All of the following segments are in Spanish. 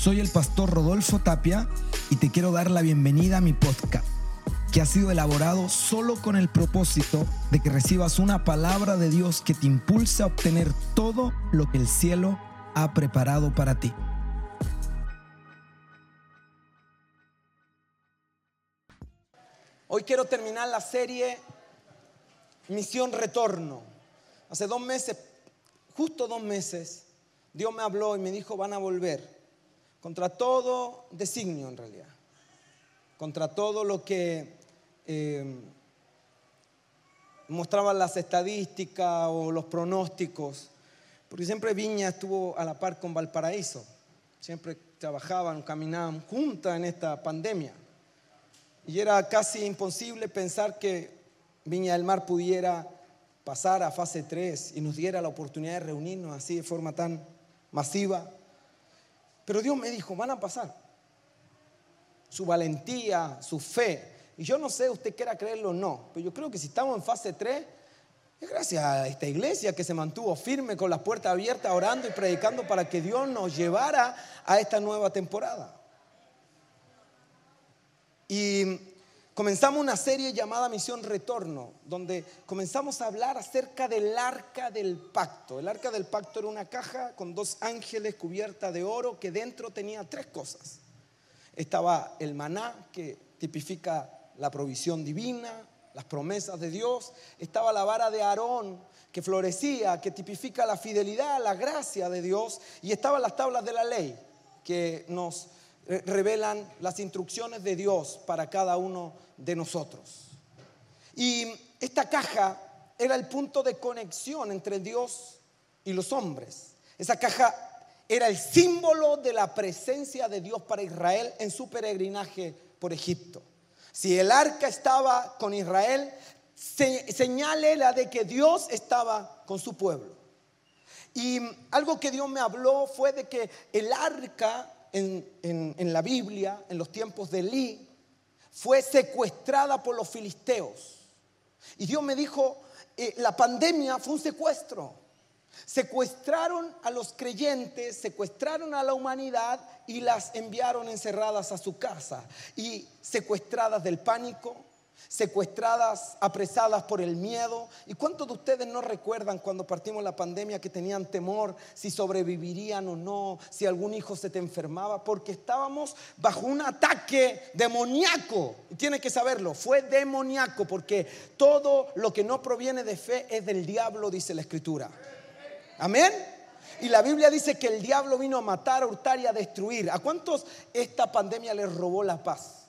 Soy el pastor Rodolfo Tapia y te quiero dar la bienvenida a mi podcast, que ha sido elaborado solo con el propósito de que recibas una palabra de Dios que te impulse a obtener todo lo que el cielo ha preparado para ti. Hoy quiero terminar la serie Misión Retorno. Hace dos meses, justo dos meses, Dios me habló y me dijo, van a volver contra todo designio en realidad, contra todo lo que eh, mostraban las estadísticas o los pronósticos, porque siempre Viña estuvo a la par con Valparaíso, siempre trabajaban, caminaban juntas en esta pandemia. Y era casi imposible pensar que Viña del Mar pudiera pasar a fase 3 y nos diera la oportunidad de reunirnos así de forma tan masiva. Pero Dios me dijo, van a pasar. Su valentía, su fe. Y yo no sé usted quiera creerlo o no, pero yo creo que si estamos en fase 3, es gracias a esta iglesia que se mantuvo firme con las puertas abiertas, orando y predicando para que Dios nos llevara a esta nueva temporada. Y comenzamos una serie llamada Misión Retorno, donde comenzamos a hablar acerca del arca del pacto. El arca del pacto era una caja con dos ángeles cubierta de oro que dentro tenía tres cosas. Estaba el maná, que tipifica la provisión divina, las promesas de Dios. Estaba la vara de Aarón, que florecía, que tipifica la fidelidad, la gracia de Dios. Y estaban las tablas de la ley, que nos revelan las instrucciones de Dios para cada uno de nosotros. Y esta caja era el punto de conexión entre Dios y los hombres. Esa caja era el símbolo de la presencia de Dios para Israel en su peregrinaje por Egipto. Si el arca estaba con Israel, señal era de que Dios estaba con su pueblo. Y algo que Dios me habló fue de que el arca en, la Biblia, en los tiempos de Elí, fue secuestrada por los filisteos. Y Dios me dijo, eh, la pandemia fue un secuestro. Secuestraron a los creyentes, secuestraron a la humanidad y las enviaron encerradas a su casa. Y secuestradas del pánico, secuestradas, apresadas por el miedo. ¿Y cuántos de ustedes no recuerdan cuando partimos la pandemia que tenían temor si sobrevivirían o no, si algún hijo se te enfermaba? Porque estábamos bajo un ataque demoníaco. Y tiene que saberlo, fue demoníaco porque todo lo que no proviene de fe es del diablo, dice la escritura. Amén. Y la Biblia dice que el diablo vino a matar, a hurtar y a destruir. ¿A cuántos esta pandemia les robó la paz?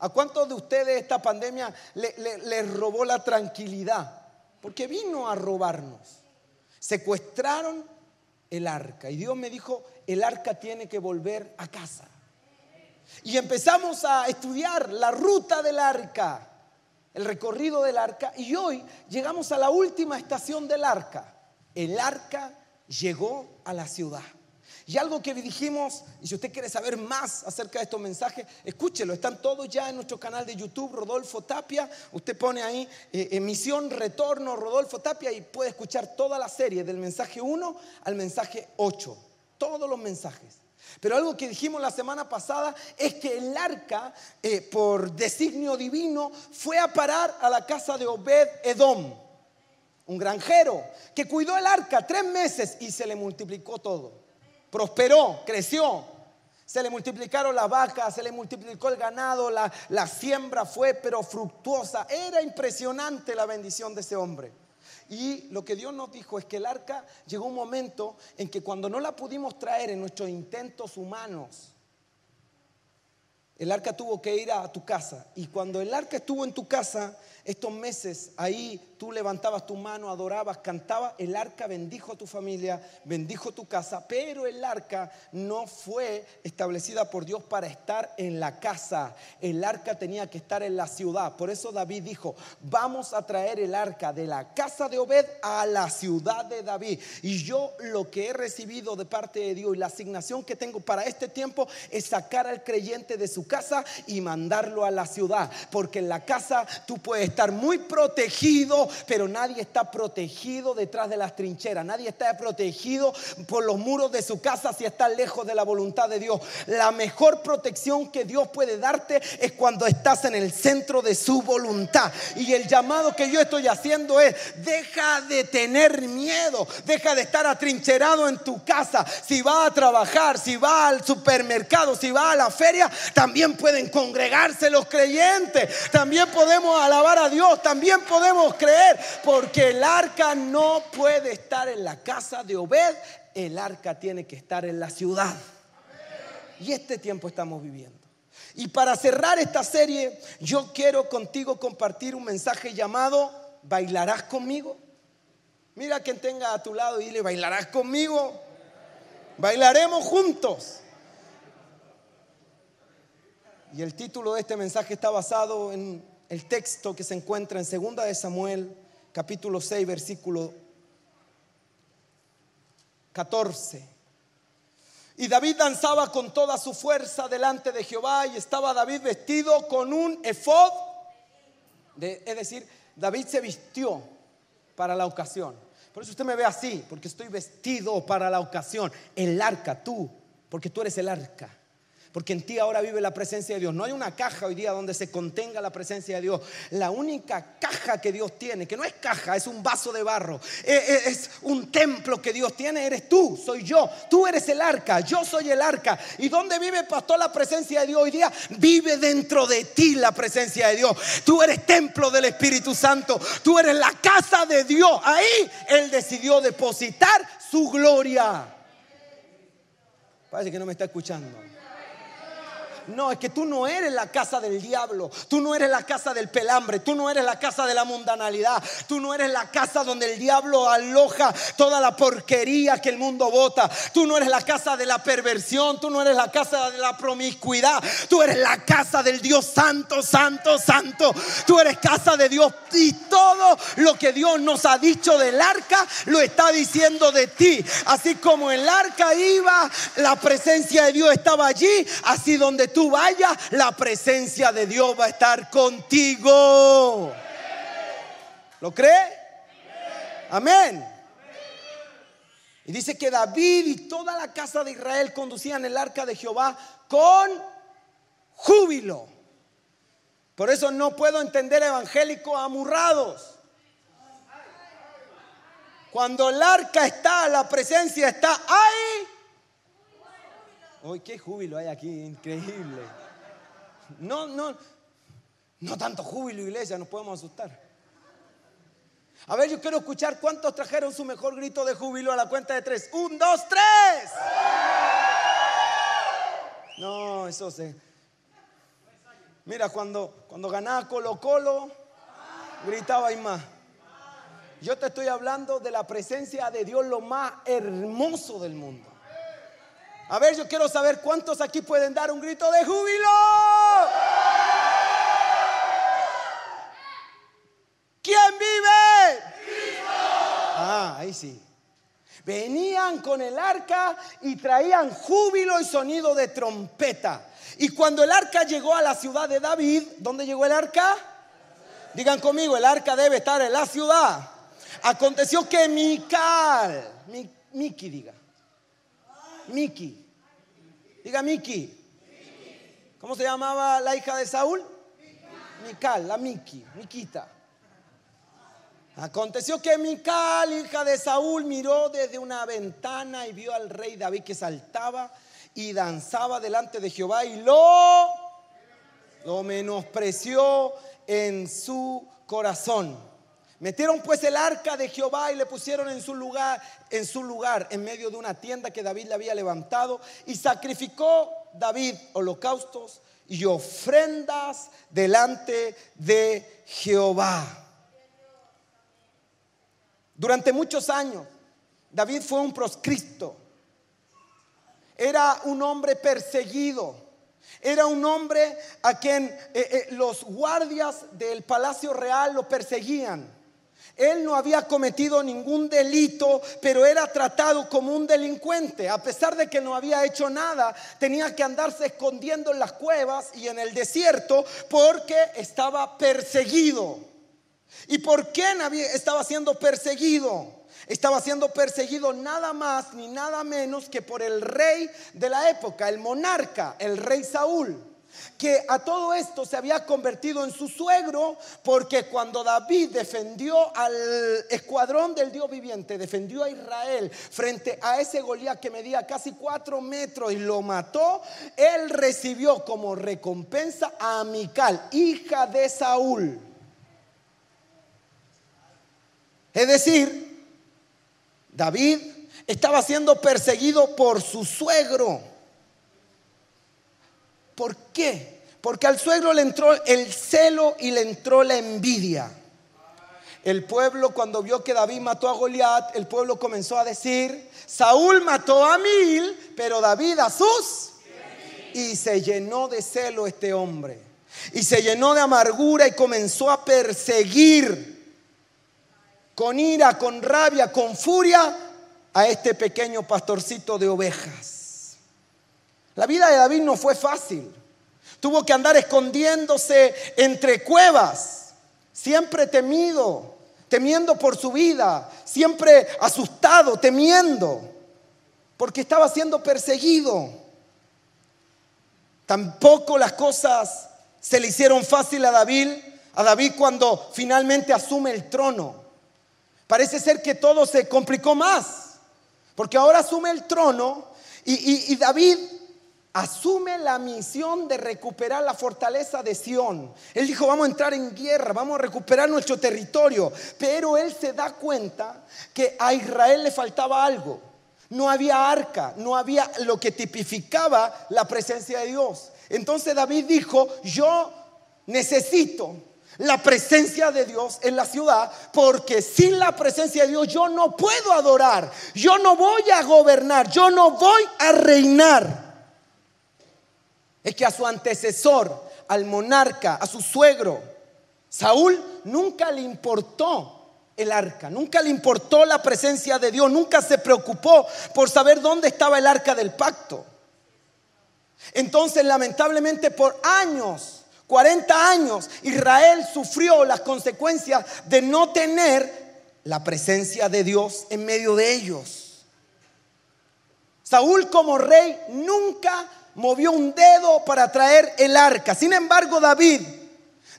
¿A cuántos de ustedes esta pandemia les robó la tranquilidad? Porque vino a robarnos. Secuestraron el arca y Dios me dijo, el arca tiene que volver a casa. Y empezamos a estudiar la ruta del arca, el recorrido del arca, y hoy llegamos a la última estación del arca. El arca llegó a la ciudad. Y algo que dijimos, y si usted quiere saber más acerca de estos mensajes, escúchelo, están todos ya en nuestro canal de YouTube, Rodolfo Tapia. Usted pone ahí eh, emisión, retorno, Rodolfo Tapia, y puede escuchar toda la serie, del mensaje 1 al mensaje 8, todos los mensajes. Pero algo que dijimos la semana pasada es que el arca, eh, por designio divino, fue a parar a la casa de Obed Edom, un granjero, que cuidó el arca tres meses y se le multiplicó todo prosperó, creció. Se le multiplicaron las vacas, se le multiplicó el ganado, la, la siembra fue pero fructuosa. Era impresionante la bendición de ese hombre. Y lo que Dios nos dijo es que el arca llegó un momento en que cuando no la pudimos traer en nuestros intentos humanos, el arca tuvo que ir a tu casa. Y cuando el arca estuvo en tu casa, estos meses ahí tú levantabas tu mano, adorabas, cantabas, el arca bendijo a tu familia, bendijo tu casa, pero el arca no fue establecida por Dios para estar en la casa, el arca tenía que estar en la ciudad. Por eso David dijo, vamos a traer el arca de la casa de Obed a la ciudad de David. Y yo lo que he recibido de parte de Dios y la asignación que tengo para este tiempo es sacar al creyente de su casa y mandarlo a la ciudad. Porque en la casa tú puedes estar muy protegido, pero nadie está protegido detrás de las trincheras. Nadie está protegido por los muros de su casa si está lejos de la voluntad de Dios. La mejor protección que Dios puede darte es cuando estás en el centro de su voluntad. Y el llamado que yo estoy haciendo es, deja de tener miedo, deja de estar atrincherado en tu casa. Si va a trabajar, si va al supermercado, si va a la feria, también pueden congregarse los creyentes. También podemos alabar a Dios, también podemos creer, porque el arca no puede estar en la casa de Obed, el arca tiene que estar en la ciudad. Y este tiempo estamos viviendo. Y para cerrar esta serie, yo quiero contigo compartir un mensaje llamado ¿Bailarás conmigo? Mira a quien tenga a tu lado y dile, ¿bailarás conmigo? Bailaremos juntos. Y el título de este mensaje está basado en el texto que se encuentra en 2 de Samuel, capítulo 6, versículo 14. Y David danzaba con toda su fuerza delante de Jehová y estaba David vestido con un efod. Es decir, David se vistió para la ocasión. Por eso usted me ve así, porque estoy vestido para la ocasión. El arca, tú, porque tú eres el arca porque en ti ahora vive la presencia de Dios. No hay una caja hoy día donde se contenga la presencia de Dios. La única caja que Dios tiene, que no es caja, es un vaso de barro, e, e, es un templo que Dios tiene, eres tú, soy yo. Tú eres el arca, yo soy el arca. ¿Y dónde vive, pastor, la presencia de Dios hoy día? Vive dentro de ti la presencia de Dios. Tú eres templo del Espíritu Santo. Tú eres la casa de Dios. Ahí Él decidió depositar su gloria. Parece que no me está escuchando. No, es que tú no eres la casa del diablo. Tú no eres la casa del pelambre. Tú no eres la casa de la mundanalidad. Tú no eres la casa donde el diablo aloja toda la porquería que el mundo vota. Tú no eres la casa de la perversión. Tú no eres la casa de la promiscuidad. Tú eres la casa del Dios santo, santo, santo. Tú eres casa de Dios. Y todo lo que Dios nos ha dicho del arca lo está diciendo de ti. Así como el arca iba, la presencia de Dios estaba allí. Así donde tú vayas, la presencia de Dios va a estar contigo. ¿Lo cree? Amén. Y dice que David y toda la casa de Israel conducían el arca de Jehová con júbilo. Por eso no puedo entender evangélicos amurrados. Cuando el arca está, la presencia está ahí. Hoy qué júbilo hay aquí, increíble. No, no, no tanto júbilo, iglesia, nos podemos asustar. A ver, yo quiero escuchar cuántos trajeron su mejor grito de júbilo a la cuenta de tres. Un, dos, tres. No, eso se. Mira, cuando, cuando ganaba Colo Colo, gritaba y más. Yo te estoy hablando de la presencia de Dios, lo más hermoso del mundo. A ver, yo quiero saber cuántos aquí pueden dar un grito de júbilo. ¿Quién vive? Ah, ahí sí. Venían con el arca y traían júbilo y sonido de trompeta. Y cuando el arca llegó a la ciudad de David, ¿dónde llegó el arca? Digan conmigo, el arca debe estar en la ciudad. Aconteció que Mical, Miki diga, Miki, Diga Miki. ¿Cómo se llamaba la hija de Saúl? Mical, la Miki, Miquita. Aconteció que Mical, hija de Saúl, miró desde una ventana y vio al rey David que saltaba y danzaba delante de Jehová y lo, lo menospreció en su corazón. Metieron pues el arca de Jehová y le pusieron en su lugar, en su lugar, en medio de una tienda que David le había levantado y sacrificó David holocaustos y ofrendas delante de Jehová. Durante muchos años David fue un proscripto. Era un hombre perseguido. Era un hombre a quien eh, eh, los guardias del palacio real lo perseguían. Él no había cometido ningún delito, pero era tratado como un delincuente. A pesar de que no había hecho nada, tenía que andarse escondiendo en las cuevas y en el desierto porque estaba perseguido. ¿Y por qué estaba siendo perseguido? Estaba siendo perseguido nada más ni nada menos que por el rey de la época, el monarca, el rey Saúl que a todo esto se había convertido en su suegro, porque cuando David defendió al escuadrón del Dios viviente, defendió a Israel frente a ese Goliat que medía casi cuatro metros y lo mató, él recibió como recompensa a Mical, hija de Saúl. Es decir, David estaba siendo perseguido por su suegro. ¿Por qué? Porque al suegro le entró el celo y le entró la envidia. El pueblo cuando vio que David mató a Goliat, el pueblo comenzó a decir, Saúl mató a mil, pero David a sus. Y se llenó de celo este hombre. Y se llenó de amargura y comenzó a perseguir con ira, con rabia, con furia a este pequeño pastorcito de ovejas. La vida de David no fue fácil. Tuvo que andar escondiéndose entre cuevas, siempre temido, temiendo por su vida, siempre asustado, temiendo, porque estaba siendo perseguido. Tampoco las cosas se le hicieron fácil a David, a David cuando finalmente asume el trono. Parece ser que todo se complicó más, porque ahora asume el trono y, y David asume la misión de recuperar la fortaleza de Sión. Él dijo, vamos a entrar en guerra, vamos a recuperar nuestro territorio. Pero él se da cuenta que a Israel le faltaba algo. No había arca, no había lo que tipificaba la presencia de Dios. Entonces David dijo, yo necesito la presencia de Dios en la ciudad, porque sin la presencia de Dios yo no puedo adorar, yo no voy a gobernar, yo no voy a reinar es que a su antecesor, al monarca, a su suegro, Saúl nunca le importó el arca, nunca le importó la presencia de Dios, nunca se preocupó por saber dónde estaba el arca del pacto. Entonces, lamentablemente, por años, 40 años, Israel sufrió las consecuencias de no tener la presencia de Dios en medio de ellos. Saúl como rey nunca movió un dedo para traer el arca. Sin embargo, David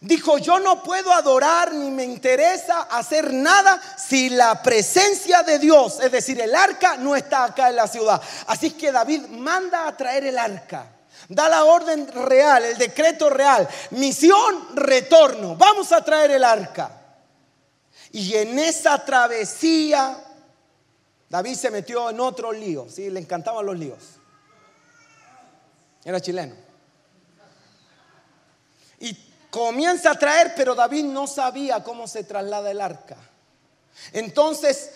dijo, yo no puedo adorar ni me interesa hacer nada si la presencia de Dios, es decir, el arca, no está acá en la ciudad. Así que David manda a traer el arca. Da la orden real, el decreto real. Misión, retorno. Vamos a traer el arca. Y en esa travesía, David se metió en otro lío. ¿sí? Le encantaban los líos. Era chileno. Y comienza a traer, pero David no sabía cómo se traslada el arca. Entonces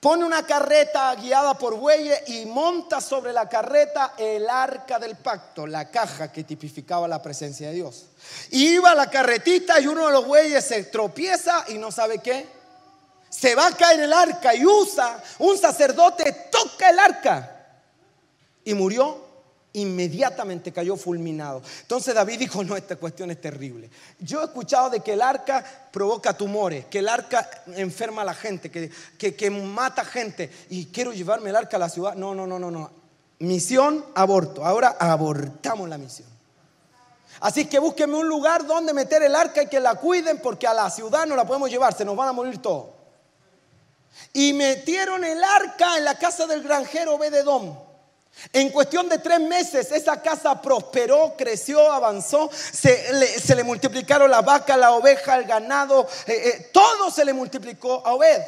pone una carreta guiada por bueyes y monta sobre la carreta el arca del pacto, la caja que tipificaba la presencia de Dios. iba la carretita y uno de los bueyes se tropieza y no sabe qué. Se va a caer el arca y usa, un sacerdote toca el arca y murió inmediatamente cayó fulminado. Entonces David dijo, no, esta cuestión es terrible. Yo he escuchado de que el arca provoca tumores, que el arca enferma a la gente, que, que, mata gente, y quiero llevarme el arca a la ciudad. No, no, no, no, no. Misión, aborto. Ahora abortamos la misión. Así que búsquenme un lugar donde meter el arca y que la cuiden, porque a la ciudad no la podemos llevar, se nos van a morir todos. Y metieron el arca en la casa del granjero Bededón. En cuestión de tres meses esa casa prosperó, creció, avanzó, se le, multiplicaron la vaca, la oveja, el ganado, eh, eh, todo se le multiplicó a Obed.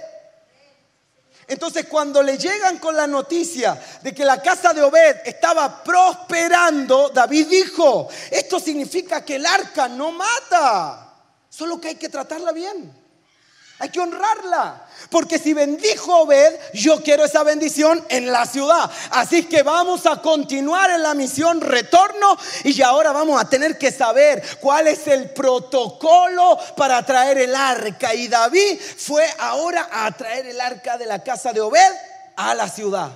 Entonces cuando le llegan con la noticia de que la casa de Obed estaba prosperando, David dijo, esto significa que el arca no mata, solo que hay que tratarla bien. Hay que honrarla. Porque si bendijo Obed, yo quiero esa bendición en la ciudad. Así que vamos a continuar en la misión retorno y ahora vamos a tener que saber cuál es el protocolo para traer el arca. Y David fue ahora a traer el arca de la casa de Obed a la ciudad.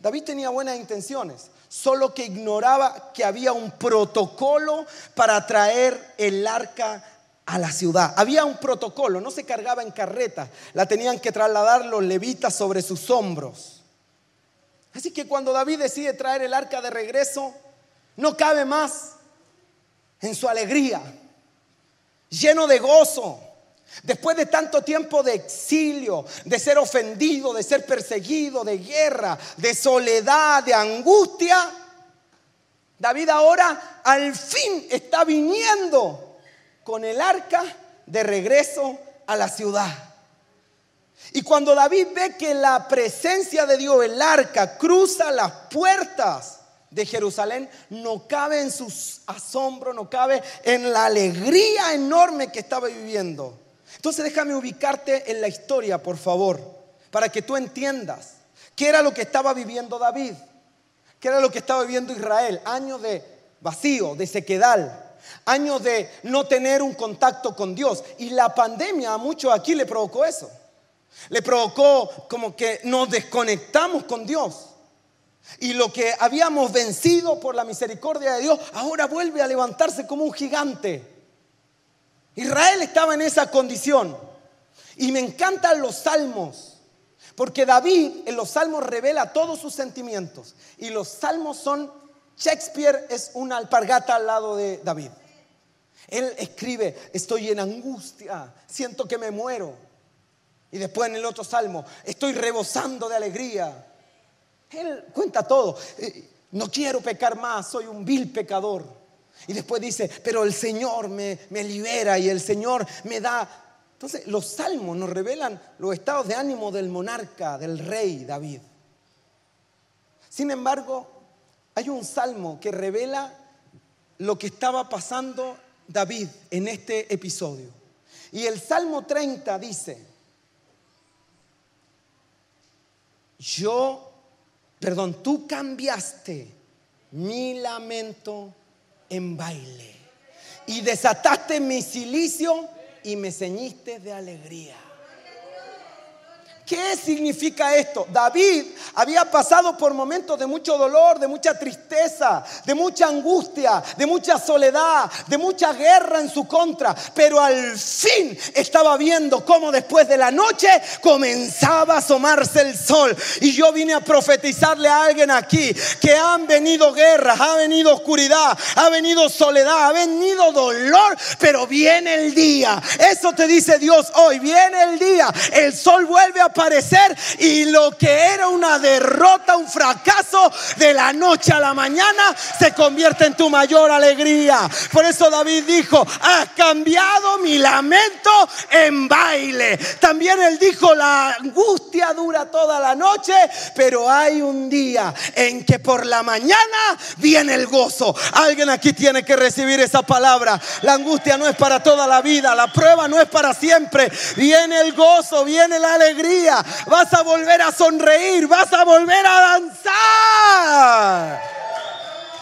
David tenía buenas intenciones, solo que ignoraba que había un protocolo para traer el arca a la ciudad. Había un protocolo, no se cargaba en carreta, la tenían que trasladar los levitas sobre sus hombros. Así que cuando David decide traer el arca de regreso, no cabe más en su alegría, lleno de gozo. Después de tanto tiempo de exilio, de ser ofendido, de ser perseguido, de guerra, de soledad, de angustia, David ahora al fin está viniendo con el arca de regreso a la ciudad. Y cuando David ve que la presencia de Dios, el arca, cruza las puertas de Jerusalén, no cabe en su asombro, no cabe en la alegría enorme que estaba viviendo. Entonces déjame ubicarte en la historia, por favor, para que tú entiendas qué era lo que estaba viviendo David, qué era lo que estaba viviendo Israel, años de vacío, de sequedal, años de no tener un contacto con Dios. Y la pandemia a muchos aquí le provocó eso. Le provocó como que nos desconectamos con Dios. Y lo que habíamos vencido por la misericordia de Dios, ahora vuelve a levantarse como un gigante. Israel estaba en esa condición. Y me encantan los salmos. Porque David en los salmos revela todos sus sentimientos. Y los salmos son, Shakespeare es una alpargata al lado de David. Él escribe, estoy en angustia, siento que me muero. Y después en el otro salmo, estoy rebosando de alegría. Él cuenta todo. Eh, no quiero pecar más, soy un vil pecador. Y después dice, pero el Señor me, me libera y el Señor me da. Entonces, los salmos nos revelan los estados de ánimo del monarca, del rey David. Sin embargo, hay un salmo que revela lo que estaba pasando David en este episodio. Y el Salmo 30 dice, yo, perdón, tú cambiaste mi lamento en baile y desataste mi silicio y me ceñiste de alegría. ¿Qué significa esto? David había pasado por momentos de mucho dolor, de mucha tristeza, de mucha angustia, de mucha soledad, de mucha guerra en su contra, pero al fin estaba viendo cómo después de la noche comenzaba a asomarse el sol. Y yo vine a profetizarle a alguien aquí que han venido guerras, ha venido oscuridad, ha venido soledad, ha venido dolor, pero viene el día. Eso te dice Dios hoy, viene el día. El sol vuelve a y lo que era una derrota, un fracaso, de la noche a la mañana se convierte en tu mayor alegría. Por eso David dijo, has cambiado mi lamento en baile. También él dijo, la angustia dura toda la noche, pero hay un día en que por la mañana viene el gozo. Alguien aquí tiene que recibir esa palabra. La angustia no es para toda la vida, la prueba no es para siempre. Viene el gozo, viene la alegría vas a volver a sonreír, vas a volver a danzar.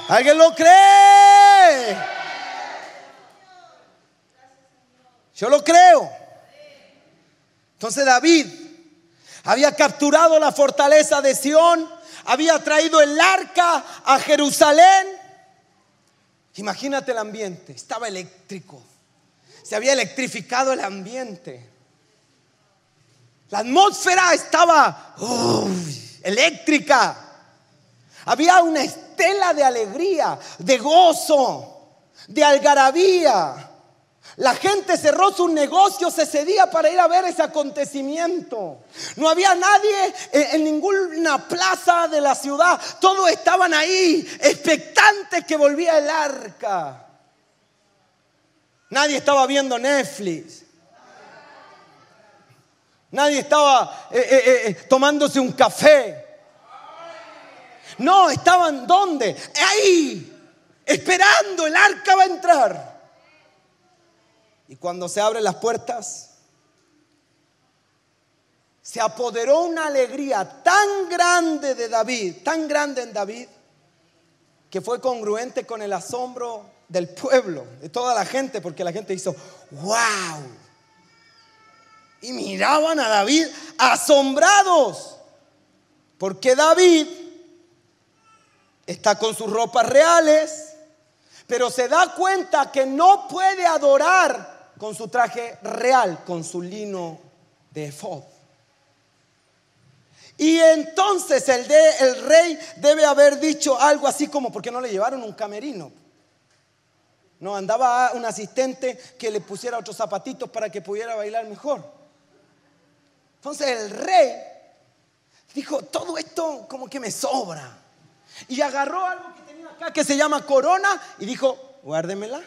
¿Alguien lo cree? Yo lo creo. Entonces David había capturado la fortaleza de Sión, había traído el arca a Jerusalén. Imagínate el ambiente, estaba eléctrico, se había electrificado el ambiente. La atmósfera estaba eléctrica. Había una estela de alegría, de gozo, de algarabía. La gente cerró sus negocios ese día para ir a ver ese acontecimiento. No había nadie en, ninguna plaza de la ciudad. Todos estaban ahí, expectantes que volvía el arca. Nadie estaba viendo Netflix. Nadie estaba eh, eh, eh, tomándose un café. No, estaban ¿dónde? Ahí, esperando, el arca va a entrar. Y cuando se abren las puertas, se apoderó una alegría tan grande de David, tan grande en David, que fue congruente con el asombro del pueblo, de toda la gente, porque la gente hizo, wow. Y miraban a David asombrados, porque David está con sus ropas reales, pero se da cuenta que no puede adorar con su traje real, con su lino de efod. Y entonces el, de, el rey debe haber dicho algo así como, porque no le llevaron un camerino? No, andaba un asistente que le pusiera otros zapatitos para que pudiera bailar mejor. Entonces el rey dijo, todo esto como que me sobra. Y agarró algo que tenía acá que se llama corona y dijo, guárdemela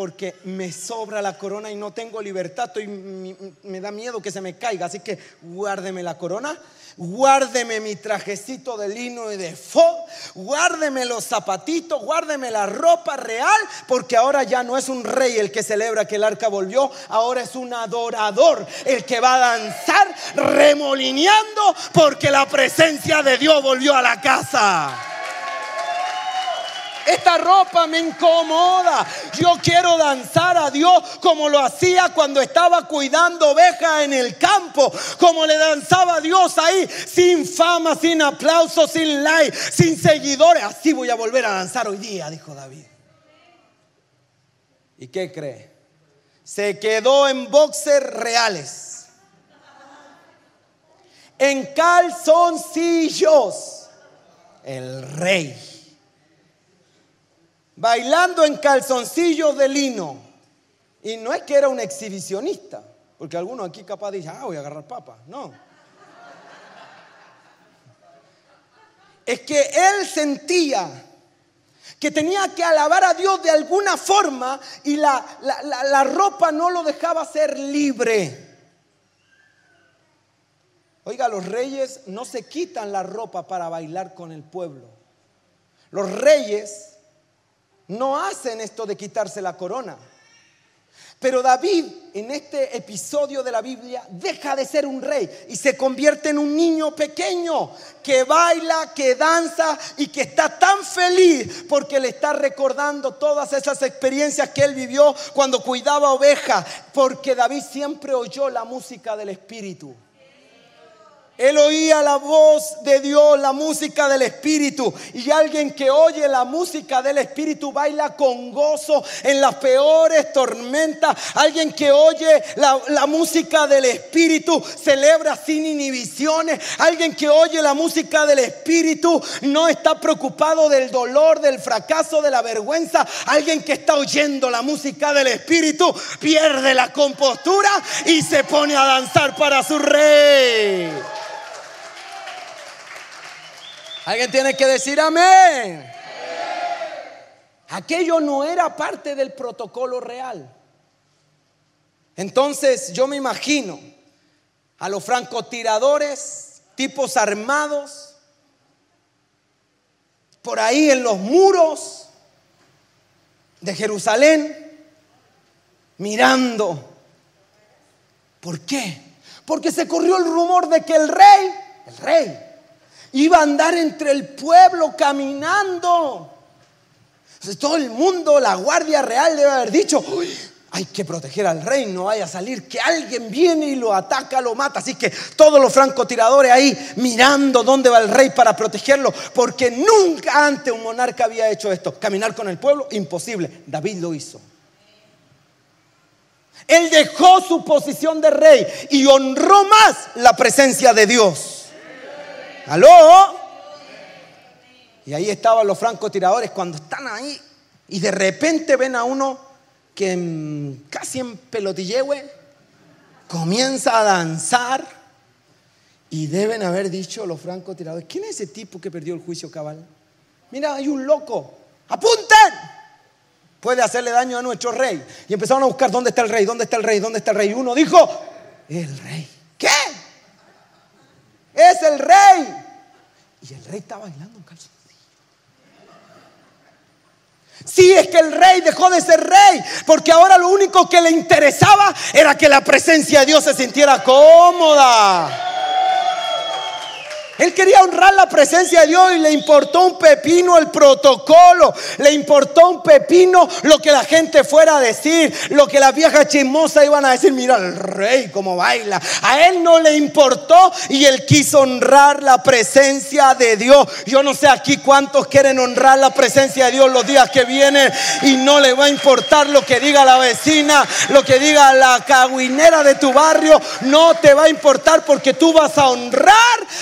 porque me sobra la corona y no tengo libertad, y me da miedo que se me caiga, así que guárdeme la corona, guárdeme mi trajecito de lino y de fo, guárdeme los zapatitos, guárdeme la ropa real, porque ahora ya no es un rey el que celebra que el arca volvió, ahora es un adorador el que va a danzar remolineando porque la presencia de Dios volvió a la casa. Esta ropa me incomoda. Yo quiero danzar a Dios como lo hacía cuando estaba cuidando ovejas en el campo. Como le danzaba a Dios ahí, sin fama, sin aplausos, sin like, sin seguidores. Así voy a volver a danzar hoy día, dijo David. ¿Y qué cree? Se quedó en boxers reales. En calzoncillos. El rey bailando en calzoncillos de lino. Y no es que era un exhibicionista, porque algunos aquí capaz dicen, ah, voy a agarrar papa. No. Es que él sentía que tenía que alabar a Dios de alguna forma y la, la ropa no lo dejaba ser libre. Oiga, los reyes no se quitan la ropa para bailar con el pueblo. Los reyes no hacen esto de quitarse la corona. Pero David en este episodio de la Biblia deja de ser un rey y se convierte en un niño pequeño que baila, que danza y que está tan feliz porque le está recordando todas esas experiencias que él vivió cuando cuidaba ovejas, porque David siempre oyó la música del Espíritu. Él oía la voz de Dios, la música del Espíritu. Y alguien que oye la música del Espíritu baila con gozo en las peores tormentas. Alguien que oye la, música del Espíritu celebra sin inhibiciones. Alguien que oye la música del Espíritu no está preocupado del dolor, del fracaso, de la vergüenza. Alguien que está oyendo la música del Espíritu pierde la compostura y se pone a danzar para su rey. Alguien tiene que decir amén. Aquello no era parte del protocolo real. Entonces yo me imagino a los francotiradores, tipos armados, por ahí en los muros de Jerusalén, mirando. ¿Por qué? Porque se corrió el rumor de que el rey, el rey, Iba a andar entre el pueblo caminando. Entonces, todo el mundo, la Guardia Real debe haber dicho, hay que proteger al rey, no vaya a salir que alguien viene y lo ataca, lo mata. Así que todos los francotiradores ahí mirando dónde va el rey para protegerlo, porque nunca antes un monarca había hecho esto. Caminar con el pueblo, imposible. David lo hizo. Él dejó su posición de rey y honró más la presencia de Dios. ¿Aló? Y ahí estaban los francotiradores cuando están ahí y de repente ven a uno que casi en pelotillehue comienza a danzar y deben haber dicho los francotiradores, ¿quién es ese tipo que perdió el juicio cabal? Mira, hay un loco, apunten. Puede hacerle daño a nuestro rey. Y empezaron a buscar dónde está el rey, dónde está el rey, dónde está el rey. Y uno dijo, el rey. ¿Qué? Es el rey. Y el rey está bailando en calzoncillo. Sí, es que el rey dejó de ser rey, porque ahora lo único que le interesaba era que la presencia de Dios se sintiera cómoda. Él quería honrar la presencia de Dios y le importó un pepino el protocolo, le importó un pepino lo que la gente fuera a decir, lo que las viejas chismosas iban a decir, mira el rey cómo baila. A él no le importó y él quiso honrar la presencia de Dios. Yo no sé aquí cuántos quieren honrar la presencia de Dios los días que vienen y no le va a importar lo que diga la vecina, lo que diga la caguinera de tu barrio, no te va a importar porque tú vas a honrar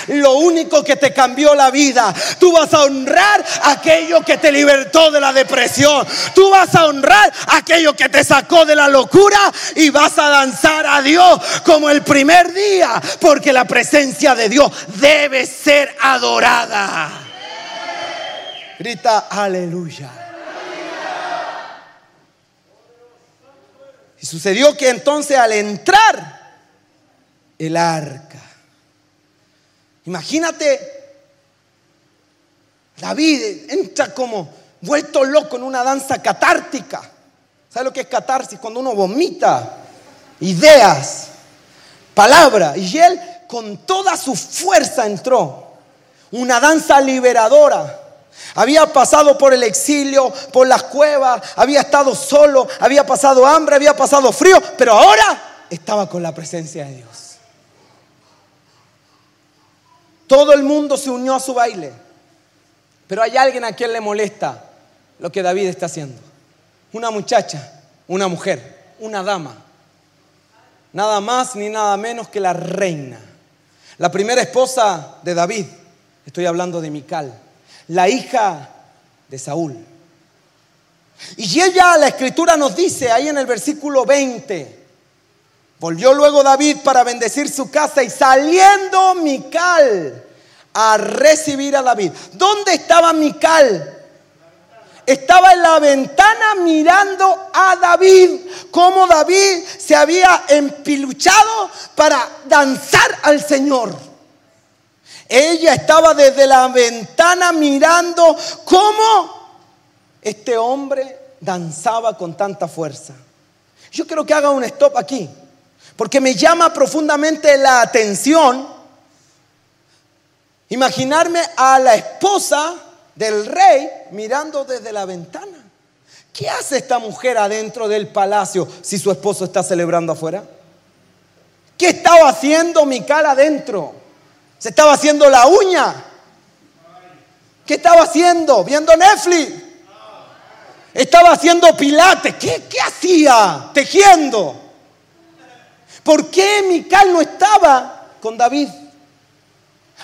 lo único que te cambió la vida. Tú vas a honrar aquello que te libertó de la depresión. Tú vas a honrar aquello que te sacó de la locura y vas a danzar a Dios como el primer día, porque la presencia de Dios debe ser adorada. Grita aleluya. Y sucedió que entonces al entrar el arca, Imagínate, David entra como vuelto loco en una danza catártica. ¿Sabe lo que es catarsis? Cuando uno vomita ideas, palabras. Y él con toda su fuerza entró. Una danza liberadora. Había pasado por el exilio, por las cuevas, había estado solo, había pasado hambre, había pasado frío, pero ahora estaba con la presencia de Dios. Todo el mundo se unió a su baile. Pero hay alguien a quien le molesta lo que David está haciendo. Una muchacha, una mujer, una dama. Nada más ni nada menos que la reina. La primera esposa de David, estoy hablando de Mical, la hija de Saúl. Y ella, la escritura nos dice ahí en el versículo 20, Volvió luego David para bendecir su casa y saliendo Mical a recibir a David. ¿Dónde estaba Mical? Estaba en la ventana mirando a David, como David se había empiluchado para danzar al Señor. Ella estaba desde la ventana mirando cómo este hombre danzaba con tanta fuerza. Yo quiero que haga un stop aquí. Porque me llama profundamente la atención imaginarme a la esposa del rey mirando desde la ventana. ¿Qué hace esta mujer adentro del palacio si su esposo está celebrando afuera? ¿Qué estaba haciendo Mical adentro? ¿Se estaba haciendo la uña? ¿Qué estaba haciendo? ¿Viendo Netflix? Estaba haciendo pilates. ¿Qué, qué hacía? Tejiendo. ¿Por qué Mical no estaba con David?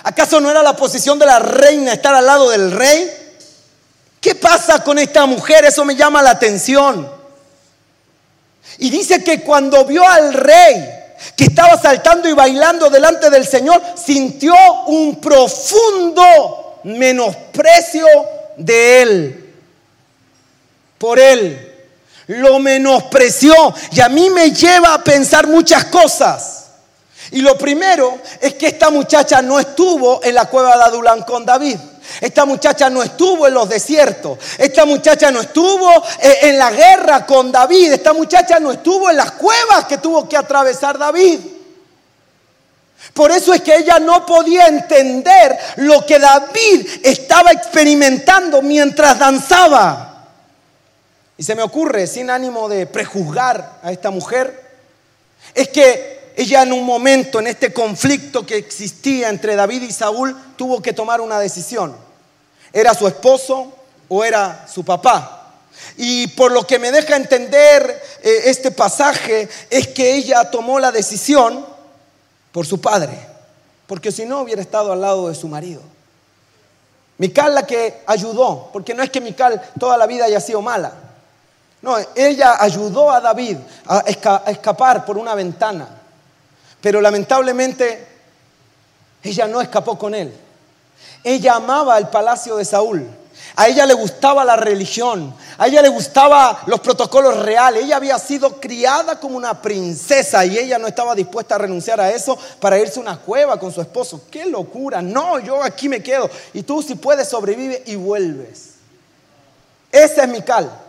¿Acaso no era la posición de la reina estar al lado del rey? ¿Qué pasa con esta mujer? Eso me llama la atención. Y dice que cuando vio al rey que estaba saltando y bailando delante del Señor, sintió un profundo menosprecio de él, por él lo menospreció y a mí me lleva a pensar muchas cosas. Y lo primero es que esta muchacha no estuvo en la cueva de Adulán con David. Esta muchacha no estuvo en los desiertos. Esta muchacha no estuvo eh, en la guerra con David. Esta muchacha no estuvo en las cuevas que tuvo que atravesar David. Por eso es que ella no podía entender lo que David estaba experimentando mientras danzaba. Y se me ocurre, sin ánimo de prejuzgar a esta mujer, es que ella en un momento, en este conflicto que existía entre David y Saúl, tuvo que tomar una decisión. ¿Era su esposo o era su papá? Y por lo que me deja entender eh, este pasaje es que ella tomó la decisión por su padre, porque si no hubiera estado al lado de su marido. Mical la que ayudó, porque no es que Mical toda la vida haya sido mala, no, ella ayudó a David a, escapar por una ventana, pero lamentablemente ella no escapó con él. Ella amaba el palacio de Saúl. A ella le gustaba la religión, a ella le gustaba los protocolos reales. Ella había sido criada como una princesa y ella no estaba dispuesta a renunciar a eso para irse a una cueva con su esposo. ¡Qué locura! No, yo aquí me quedo. Y tú si puedes sobrevive y vuelves. Ese es mi cal.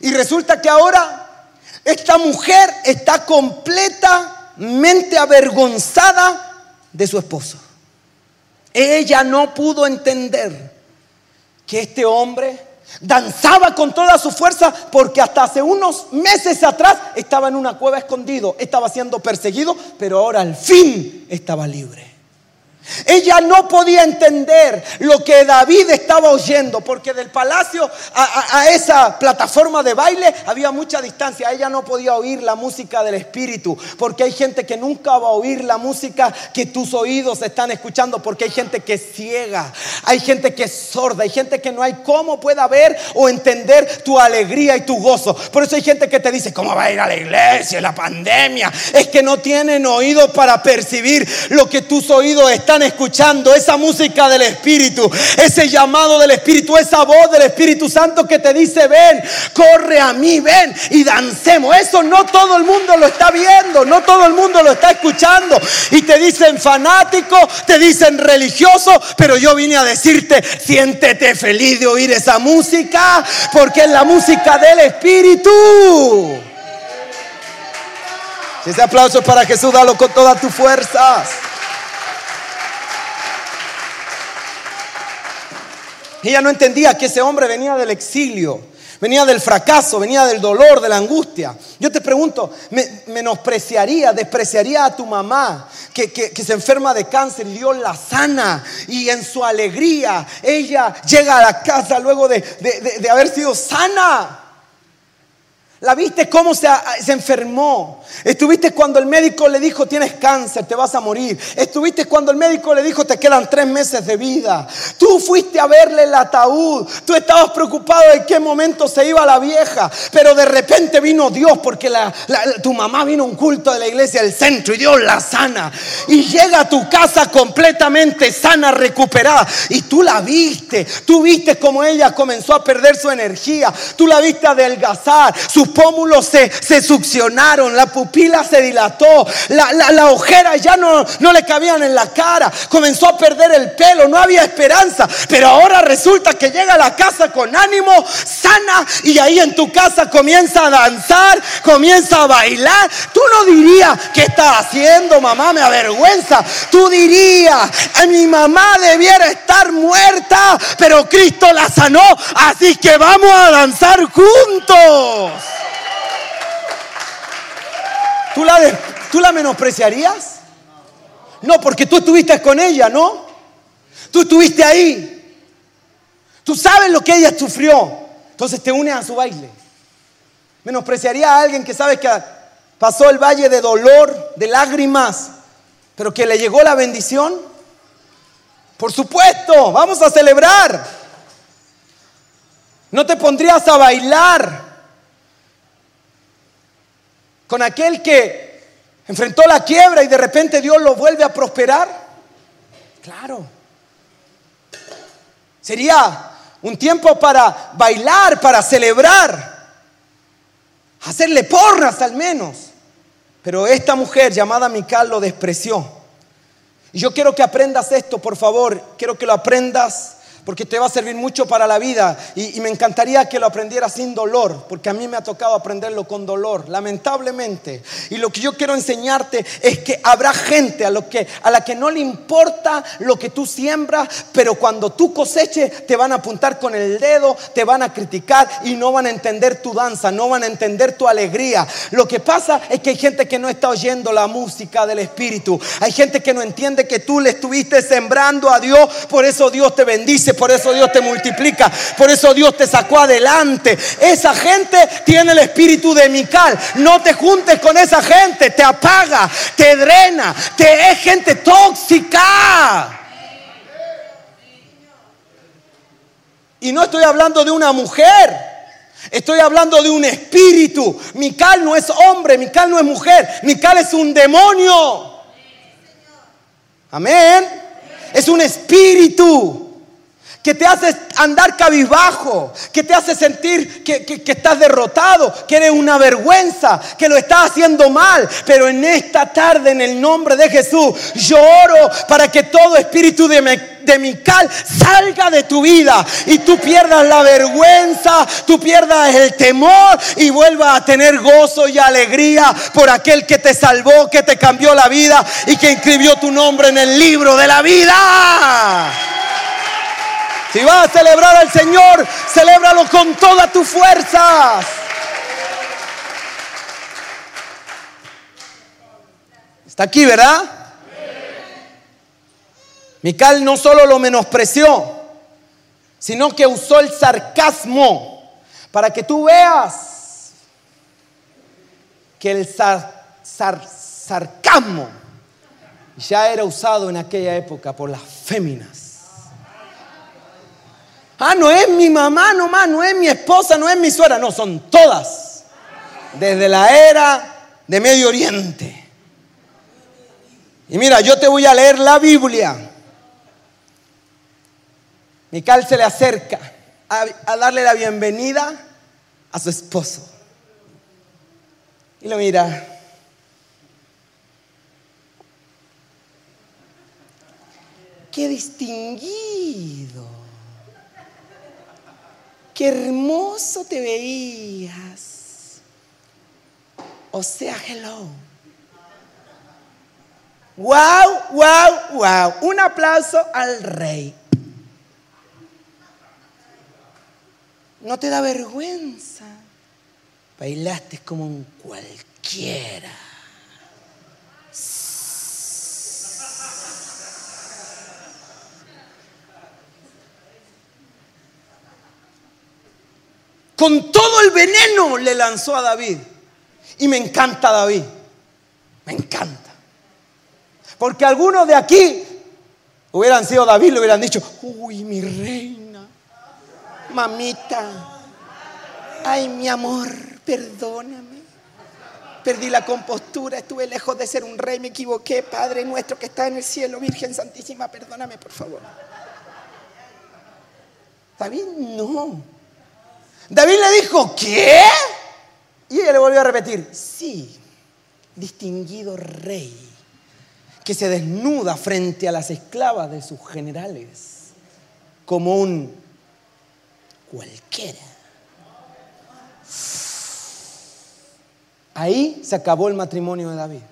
Y resulta que ahora esta mujer está completamente mente avergonzada de su esposo. Ella no pudo entender que este hombre danzaba con toda su fuerza porque hasta hace unos meses atrás estaba en una cueva escondido, estaba siendo perseguido, pero ahora al fin estaba libre. Ella no podía entender lo que David estaba oyendo, porque del palacio a, esa plataforma de baile había mucha distancia. Ella no podía oír la música del Espíritu, porque hay gente que nunca va a oír la música que tus oídos están escuchando, porque hay gente que es ciega, hay gente que es sorda, hay gente que no hay cómo pueda ver o entender tu alegría y tu gozo. Por eso hay gente que te dice, ¿cómo va a ir a la iglesia? La pandemia. Es que no tienen oídos para percibir lo que tus oídos están escuchando, esa música del Espíritu, ese llamado del Espíritu, esa voz del Espíritu Santo que te dice, ven, corre a mí, ven y dancemos. Eso no todo el mundo lo está viendo, no todo el mundo lo está escuchando. Y te dicen fanático, te dicen religioso, pero yo vine a decirte, siéntete feliz de oír esa música, porque es la música del Espíritu. Ese aplauso para Jesús, dalo con todas tus fuerzas. Ella no entendía que ese hombre venía del exilio, venía del fracaso, venía del dolor, de la angustia. Yo te pregunto, ¿menospreciaría, despreciaría a tu mamá que, se enferma de cáncer y Dios la sana? Y en su alegría ella llega a la casa luego de, de haber sido sana. La viste cómo se, se, enfermó. Estuviste cuando el médico le dijo tienes cáncer, te vas a morir. Estuviste cuando el médico le dijo te quedan tres meses de vida. Tú fuiste a verle el ataúd. Tú estabas preocupado de qué momento se iba la vieja. Pero de repente vino Dios porque tu mamá vino a un culto de la iglesia del centro y Dios la sana. Y llega a tu casa completamente sana, recuperada. Y tú la viste. Tú viste cómo ella comenzó a perder su energía. Tú la viste adelgazar. Sus pómulos se, se succionaron, la pupila se dilató, la, la, ojera ya no, no le cabían en la cara, comenzó a perder el pelo, no había esperanza, pero ahora resulta que llega a la casa con ánimo, sana, y ahí en tu casa comienza a danzar, comienza a bailar. Tú no dirías, ¿qué está haciendo, mamá? Me avergüenza. Tú dirías, mi mamá debiera estar muerta, pero Cristo la sanó, así que vamos a danzar juntos. ¿Tú la, ¿Tú la menospreciarías? No, porque tú estuviste con ella, ¿no? Tú estuviste ahí. Tú sabes lo que ella sufrió. Entonces te unes a su baile. ¿Menospreciaría a alguien que sabe que pasó el valle de dolor, de lágrimas, pero que le llegó la bendición? Por supuesto, vamos a celebrar. No te pondrías a bailar con aquel que enfrentó la quiebra y de repente Dios lo vuelve a prosperar? Claro. Sería un tiempo para bailar, para celebrar, hacerle porras al menos. Pero esta mujer llamada Mical lo despreció. Y yo quiero que aprendas esto, por favor. Quiero que lo aprendas porque te va a servir mucho para la vida y, me encantaría que lo aprendieras sin dolor, porque a mí me ha tocado aprenderlo con dolor, lamentablemente. Y lo que yo quiero enseñarte es que habrá gente a, a la que no le importa lo que tú siembras, pero cuando tú coseches te van a apuntar con el dedo, te van a criticar y no van a entender tu danza, no van a entender tu alegría. Lo que pasa es que hay gente que no está oyendo la música del Espíritu, hay gente que no entiende que tú le estuviste sembrando a Dios, por eso Dios te bendice por eso Dios te multiplica, por eso Dios te sacó adelante. Esa gente tiene el espíritu de Mical. No te juntes con esa gente, te apaga, te drena, te es gente tóxica. Y no estoy hablando de una mujer. Estoy hablando de un espíritu. Mical no es hombre, Mical no es mujer, Mical es un demonio. Amén. Es un espíritu que te hace andar cabizbajo, que te hace sentir que, que, estás derrotado, que eres una vergüenza, que lo estás haciendo mal. Pero en esta tarde, en el nombre de Jesús, yo oro para que todo espíritu de, de Mical salga de tu vida y tú pierdas la vergüenza, tú pierdas el temor y vuelvas a tener gozo y alegría por aquel que te salvó, que te cambió la vida y que inscribió tu nombre en el libro de la vida. Si vas a celebrar al Señor, celébralo con todas tus fuerzas. Está aquí, ¿verdad? Mical no solo lo menospreció, sino que usó el sarcasmo para que tú veas que el sarcasmo ya era usado en aquella época por las féminas. Ah, no es mi mamá nomás, no es mi esposa, no es mi suegra, no, son todas. Desde la era de Medio Oriente. Y mira, yo te voy a leer la Biblia. Mical se le acerca a, a darle la bienvenida a su esposo. Y lo mira. Qué distinguido qué hermoso te veías. O sea, hello. Wow, wow, wow. Un aplauso al rey. ¿No te da vergüenza? Bailaste como un cualquiera. Con todo el veneno le lanzó a David. Y me encanta David. Me encanta. Porque algunos de aquí hubieran sido David, le hubieran dicho, uy, mi reina, mamita, ay, mi amor, perdóname. Perdí la compostura, estuve lejos de ser un rey, me equivoqué, Padre nuestro que está en el cielo, Virgen Santísima, perdóname, por favor. David no. David le dijo, ¿qué? Y ella le volvió a repetir, sí, distinguido rey, que se desnuda frente a las esclavas de sus generales, como un cualquiera. Ahí se acabó el matrimonio de David.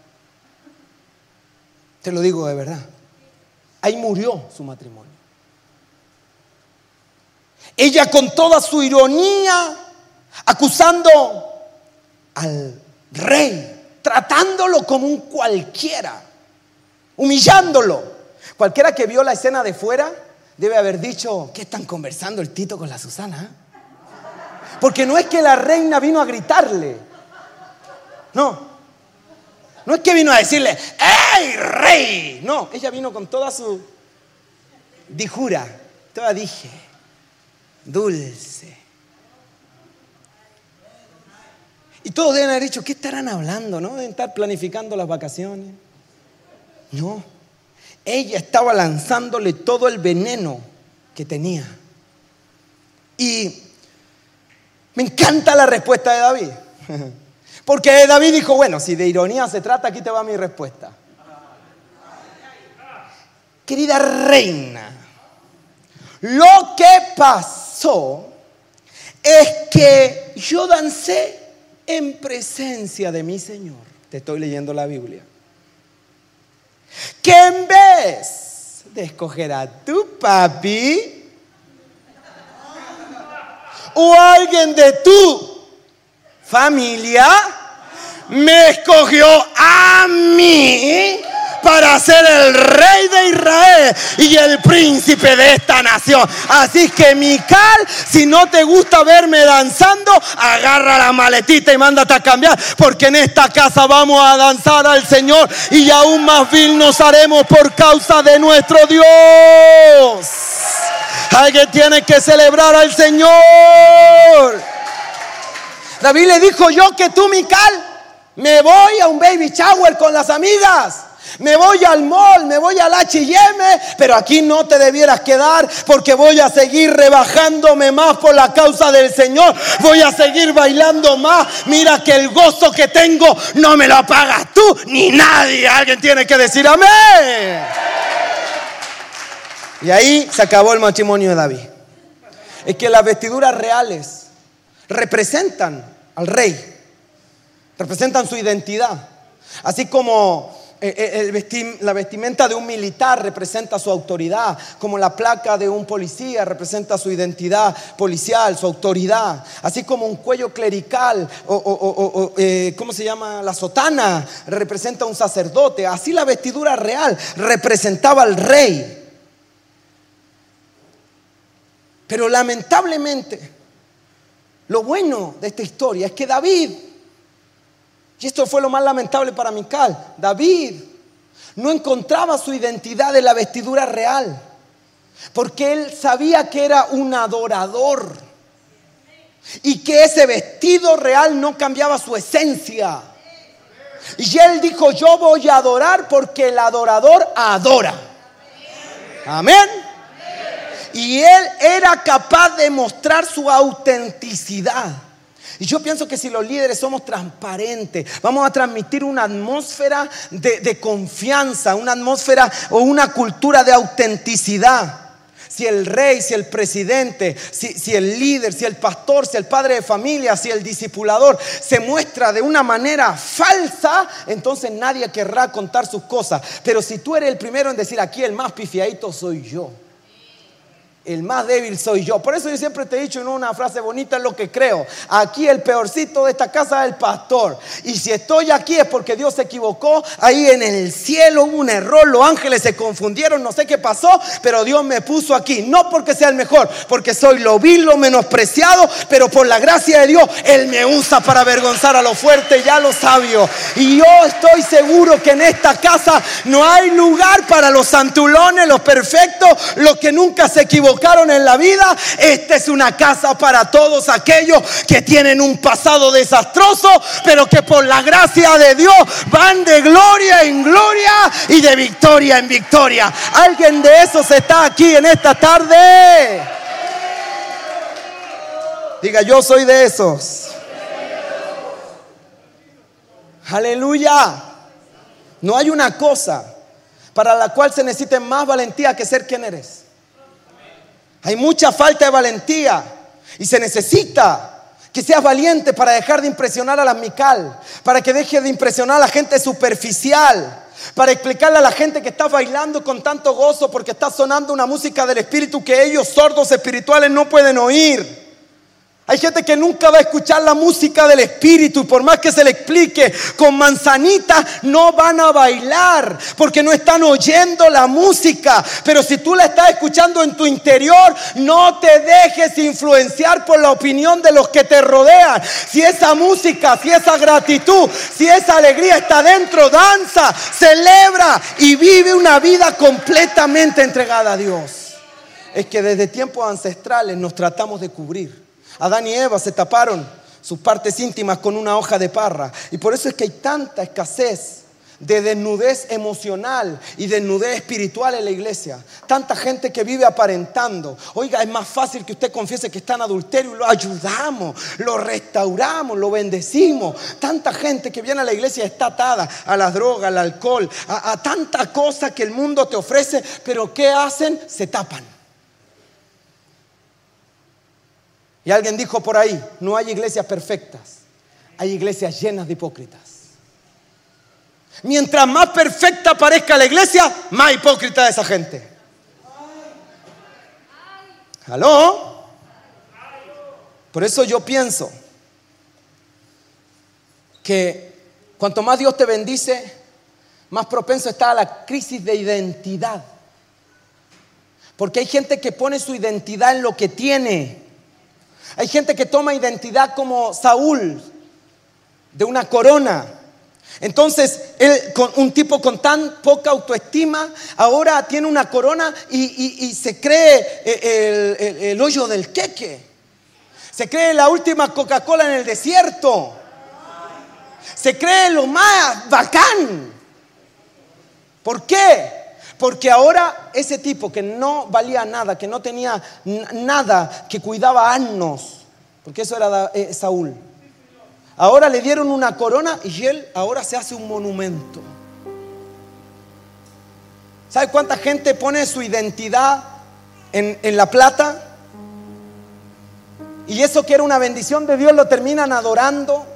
Te lo digo de verdad. Ahí murió su matrimonio. Ella con toda su ironía, acusando al rey, tratándolo como un cualquiera, humillándolo. Cualquiera que vio la escena de fuera debe haber dicho, ¿qué están conversando el Tito con la Susana? Porque no es que la reina vino a gritarle, no, no es que vino a decirle, ¡Ey, rey! No, ella vino con toda su dijura, toda dije dulce. Y todos deben haber dicho, ¿qué estarán hablando? ¿No? Deben estar planificando las vacaciones. No. Ella estaba lanzándole todo el veneno que tenía. Y me encanta la respuesta de David. Porque David dijo, bueno, si de ironía se trata, aquí te va mi respuesta. Querida reina, lo que pasa es que yo dancé en presencia de mi Señor. Te estoy leyendo la Biblia. Que en vez de escoger a tu papi o alguien de tu familia, me escogió a mí para ser el rey de Israel y el príncipe de esta nación. Así que Mical, si no te gusta verme danzando, agarra la maletita y mándate a cambiar, porque en esta casa vamos a danzar al Señor y aún más vil nos haremos por causa de nuestro Dios. Alguien tiene que celebrar al Señor. David le dijo yo que tú, Mical, me voy a un baby shower con las amigas Me voy al mall, me voy al HM, pero aquí no te debieras quedar porque voy a seguir rebajándome más por la causa del Señor. Voy a seguir bailando más. Mira que el gozo que tengo no me lo pagas tú ni nadie. Alguien tiene que decir amén. Y ahí se acabó el matrimonio de David. Es que las vestiduras reales representan al rey, representan su identidad. Así como eh, eh, la vestimenta de un militar representa su autoridad, como la placa de un policía representa su identidad policial, su autoridad, así como un cuello clerical o, eh, ¿cómo se llama? La sotana representa un sacerdote, así la vestidura real representaba al rey. Pero lamentablemente, lo bueno de esta historia es que David y esto fue lo más lamentable para Mical. David no encontraba su identidad de la vestidura real, porque él sabía que era un adorador y que ese vestido real no cambiaba su esencia. Y él dijo, yo voy a adorar porque el adorador adora. Amén. Y él era capaz de mostrar su autenticidad. Y yo pienso que si los líderes somos transparentes, vamos a transmitir una atmósfera de, confianza, una atmósfera o una cultura de autenticidad. Si el rey, si el presidente, si, si, el líder, si el pastor, si el padre de familia, si el discipulador se muestra de una manera falsa, entonces nadie querrá contar sus cosas. Pero si tú eres el primero en decir aquí el más pifiadito soy yo el más débil soy yo. Por eso yo siempre te he dicho en una frase bonita lo que creo. Aquí el peorcito de esta casa es el pastor. Y si estoy aquí es porque Dios se equivocó. Ahí en el cielo hubo un error. Los ángeles se confundieron. No sé qué pasó. Pero Dios me puso aquí. No porque sea el mejor. Porque soy lo vil, lo menospreciado. Pero por la gracia de Dios, Él me usa para avergonzar a lo fuerte y a lo sabio. Y yo estoy seguro que en esta casa no hay lugar para los santulones, los perfectos, los que nunca se equivocaron en la vida, esta es una casa para todos aquellos que tienen un pasado desastroso, pero que por la gracia de Dios van de gloria en gloria y de victoria en victoria. ¿Alguien de esos está aquí en esta tarde? Diga, yo soy de esos. Aleluya. No hay una cosa para la cual se necesite más valentía que ser quien eres. Hay mucha falta de valentía y se necesita que seas valiente para dejar de impresionar a la mical, para que deje de impresionar a la gente superficial, para explicarle a la gente que está bailando con tanto gozo porque está sonando una música del Espíritu que ellos sordos espirituales no pueden oír. Hay gente que nunca va a escuchar la música del Espíritu y por más que se le explique con manzanita, no van a bailar porque no están oyendo la música. Pero si tú la estás escuchando en tu interior, no te dejes influenciar por la opinión de los que te rodean. Si esa música, si esa gratitud, si esa alegría está dentro, danza, celebra y vive una vida completamente entregada a Dios. Es que desde tiempos ancestrales nos tratamos de cubrir. Adán y Eva se taparon sus partes íntimas con una hoja de parra. Y por eso es que hay tanta escasez de desnudez emocional y desnudez espiritual en la iglesia. Tanta gente que vive aparentando. Oiga, es más fácil que usted confiese que está en adulterio y lo ayudamos, lo restauramos, lo bendecimos. Tanta gente que viene a la iglesia está atada a la droga, al alcohol, a, a tanta cosa que el mundo te ofrece, pero ¿qué hacen? Se tapan. Y alguien dijo por ahí, no hay iglesias perfectas, hay iglesias llenas de hipócritas. Mientras más perfecta parezca la iglesia, más hipócrita es esa gente. ¿Aló? Por eso yo pienso que cuanto más Dios te bendice, más propenso está a la crisis de identidad. Porque hay gente que pone su identidad en lo que tiene hay gente que toma identidad como Saúl, de una corona. Entonces, él, un tipo con tan poca autoestima, ahora tiene una corona y, se cree eh, el, el, hoyo del queque. Se cree la última Coca-Cola en el desierto. Se cree lo más bacán. ¿Por qué? Porque ahora ese tipo que no valía nada, que no tenía nada, que cuidaba años, porque eso era eh, Saúl, ahora le dieron una corona y él ahora se hace un monumento. ¿Sabe cuánta gente pone su identidad en, en la plata? Y eso que era una bendición de Dios lo terminan adorando.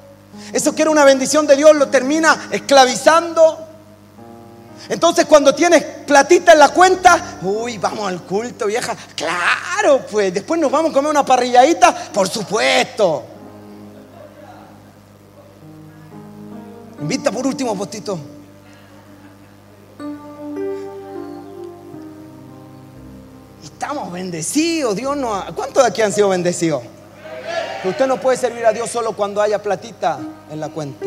Eso que era una bendición de Dios lo termina esclavizando. Entonces cuando tienes platita en la cuenta, uy, vamos al culto, vieja. Claro, pues después nos vamos a comer una parrilladita, por supuesto. Invita por último, postito. Estamos bendecidos, Dios no. ¿Cuántos de aquí han sido bendecidos? usted no puede servir a Dios solo cuando haya platita en la cuenta.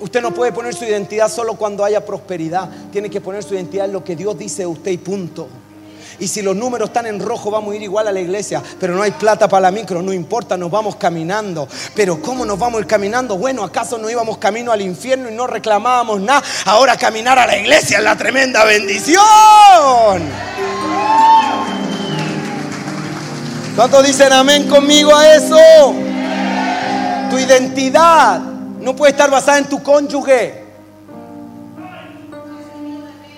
Usted no puede poner su identidad solo cuando haya prosperidad. Tiene que poner su identidad en lo que Dios dice de usted y punto. Y si los números están en rojo, vamos a ir igual a la iglesia. Pero no hay plata para la micro, no importa, nos vamos caminando. Pero ¿cómo nos vamos a ir caminando? Bueno, ¿acaso no íbamos camino al infierno y no reclamábamos nada? Ahora caminar a la iglesia es la tremenda bendición. ¿Cuántos dicen amén conmigo a eso? Tu identidad no puede estar basada en tu cónyuge.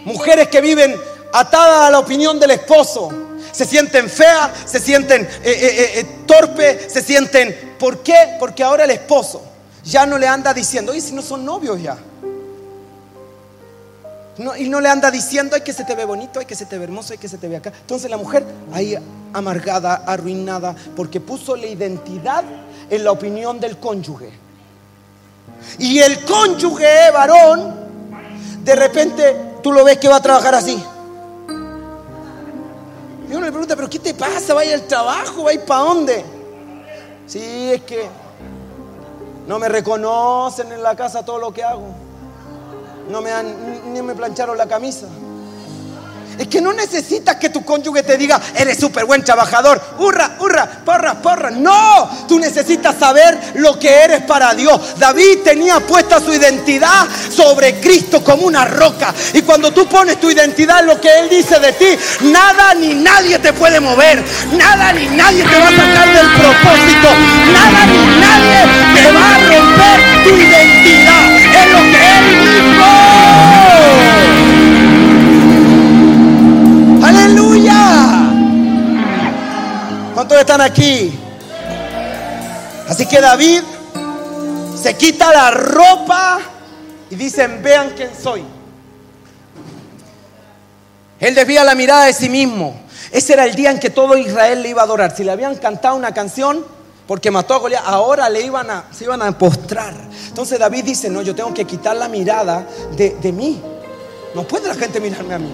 Mujeres que viven atadas a la opinión del esposo. Se sienten feas, se sienten eh, eh, eh, torpes, se sienten... ¿Por qué? Porque ahora el esposo ya no le anda diciendo, y si no son novios ya y no le anda diciendo, hay que se te ve bonito, hay que se te ve hermoso, hay que se te ve acá. Entonces la mujer ahí amargada, arruinada, porque puso la identidad en la opinión del cónyuge. Y el cónyuge varón, de repente tú lo ves que va a trabajar así. Y uno le pregunta, pero ¿qué te pasa? ¿Va a ir al trabajo? ¿Va a ir para dónde? Sí, es que no me reconocen en la casa todo lo que hago no me han, ni me plancharon la camisa. Es que no necesitas que tu cónyuge te diga, eres súper buen trabajador, hurra, hurra, porra, porra. No, tú necesitas saber lo que eres para Dios. David tenía puesta su identidad sobre Cristo como una roca. Y cuando tú pones tu identidad en lo que Él dice de ti, nada ni nadie te puede mover. Nada ni nadie te va a sacar del propósito. Nada ni nadie te va a romper tu identidad. Es lo que Él dijo. ¿Cuántos están aquí? Así que David se quita la ropa y dicen, vean quién soy. Él desvía la mirada de sí mismo. Ese era el día en que todo Israel le iba a adorar. Si le habían cantado una canción porque mató a Goliat, ahora le iban a, se iban a postrar. Entonces David dice, no, yo tengo que quitar la mirada de, de mí. No puede la gente mirarme a mí.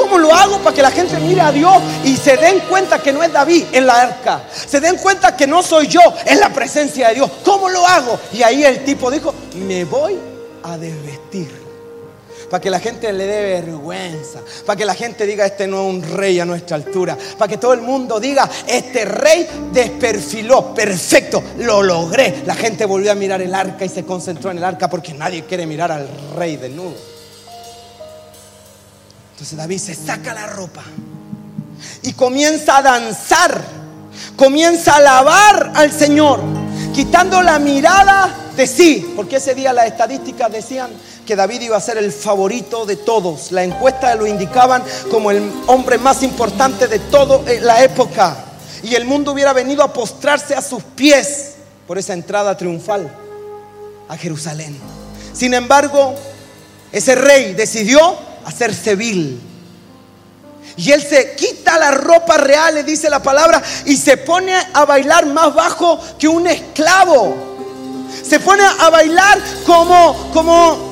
¿Cómo lo hago para que la gente mire a Dios y se den cuenta que no es David en la arca? Se den cuenta que no soy yo en la presencia de Dios. ¿Cómo lo hago? Y ahí el tipo dijo, me voy a desvestir. Para que la gente le dé vergüenza. Para que la gente diga, este no es un rey a nuestra altura. Para que todo el mundo diga, este rey desperfiló. Perfecto, lo logré. La gente volvió a mirar el arca y se concentró en el arca porque nadie quiere mirar al rey desnudo. Entonces David se saca la ropa y comienza a danzar, comienza a alabar al Señor, quitando la mirada de sí, porque ese día las estadísticas decían que David iba a ser el favorito de todos. La encuesta lo indicaban como el hombre más importante de toda la época. Y el mundo hubiera venido a postrarse a sus pies por esa entrada triunfal a Jerusalén. Sin embargo, ese rey decidió hacerse vil. Y él se quita la ropa real, le dice la palabra, y se pone a bailar más bajo que un esclavo. Se pone a bailar como, como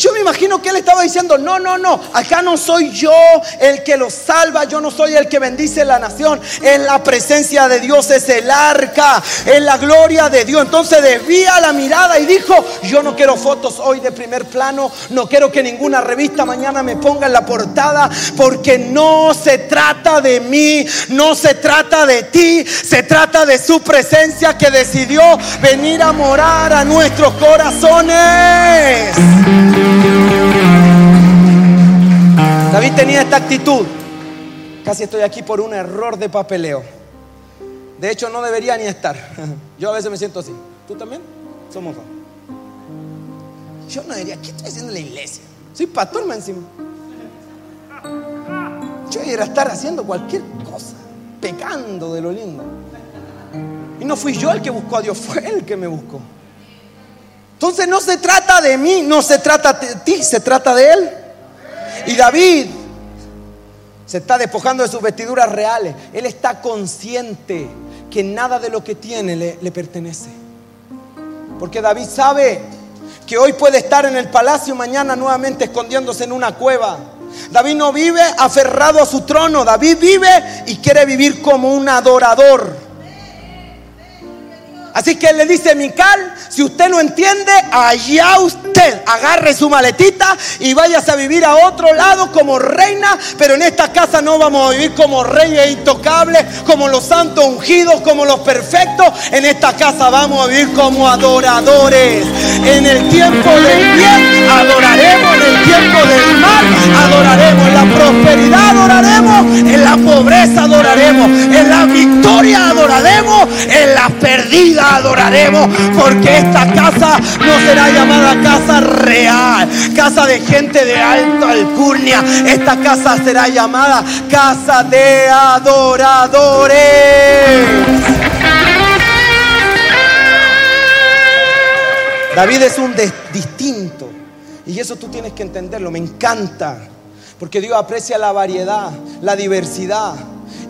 yo me imagino que él estaba diciendo, no, no, no, acá no soy yo el que lo salva, yo no soy el que bendice la nación, en la presencia de Dios es el arca, en la gloria de Dios. Entonces desvía la mirada y dijo, yo no quiero fotos hoy de primer plano, no quiero que ninguna revista mañana me ponga en la portada, porque no se trata de mí, no se trata de ti, se trata de su presencia que decidió venir a morar a nuestros corazones. David tenía esta actitud. Casi estoy aquí por un error de papeleo. De hecho, no debería ni estar. Yo a veces me siento así. ¿Tú también? Somos dos. Yo no diría, ¿qué estoy haciendo en la iglesia? Soy pastor, más encima. Yo debería estar haciendo cualquier cosa, pecando de lo lindo. Y no fui yo el que buscó a Dios, fue Él que me buscó. Entonces no se trata de mí, no se trata de ti, se trata de Él. Y David se está despojando de sus vestiduras reales. Él está consciente que nada de lo que tiene le, le pertenece. Porque David sabe que hoy puede estar en el palacio, mañana nuevamente escondiéndose en una cueva. David no vive aferrado a su trono, David vive y quiere vivir como un adorador. Así que él le dice, Mical, si usted no entiende, allá usted agarre su maletita y váyase a vivir a otro lado como reina, pero en esta casa no vamos a vivir como reyes intocables, como los santos ungidos, como los perfectos. En esta casa vamos a vivir como adoradores. En el tiempo del bien adoraremos, en el tiempo del mal adoraremos, en la prosperidad adoraremos, en la pobreza adoraremos, en la victoria adoraremos, en la adoraremos, porque esta casa no será llamada casa real, casa de gente de alta alcurnia. Esta casa será llamada casa de adoradores. David es un distinto. Y eso tú tienes que entenderlo. Me encanta. Porque Dios aprecia la variedad, la diversidad.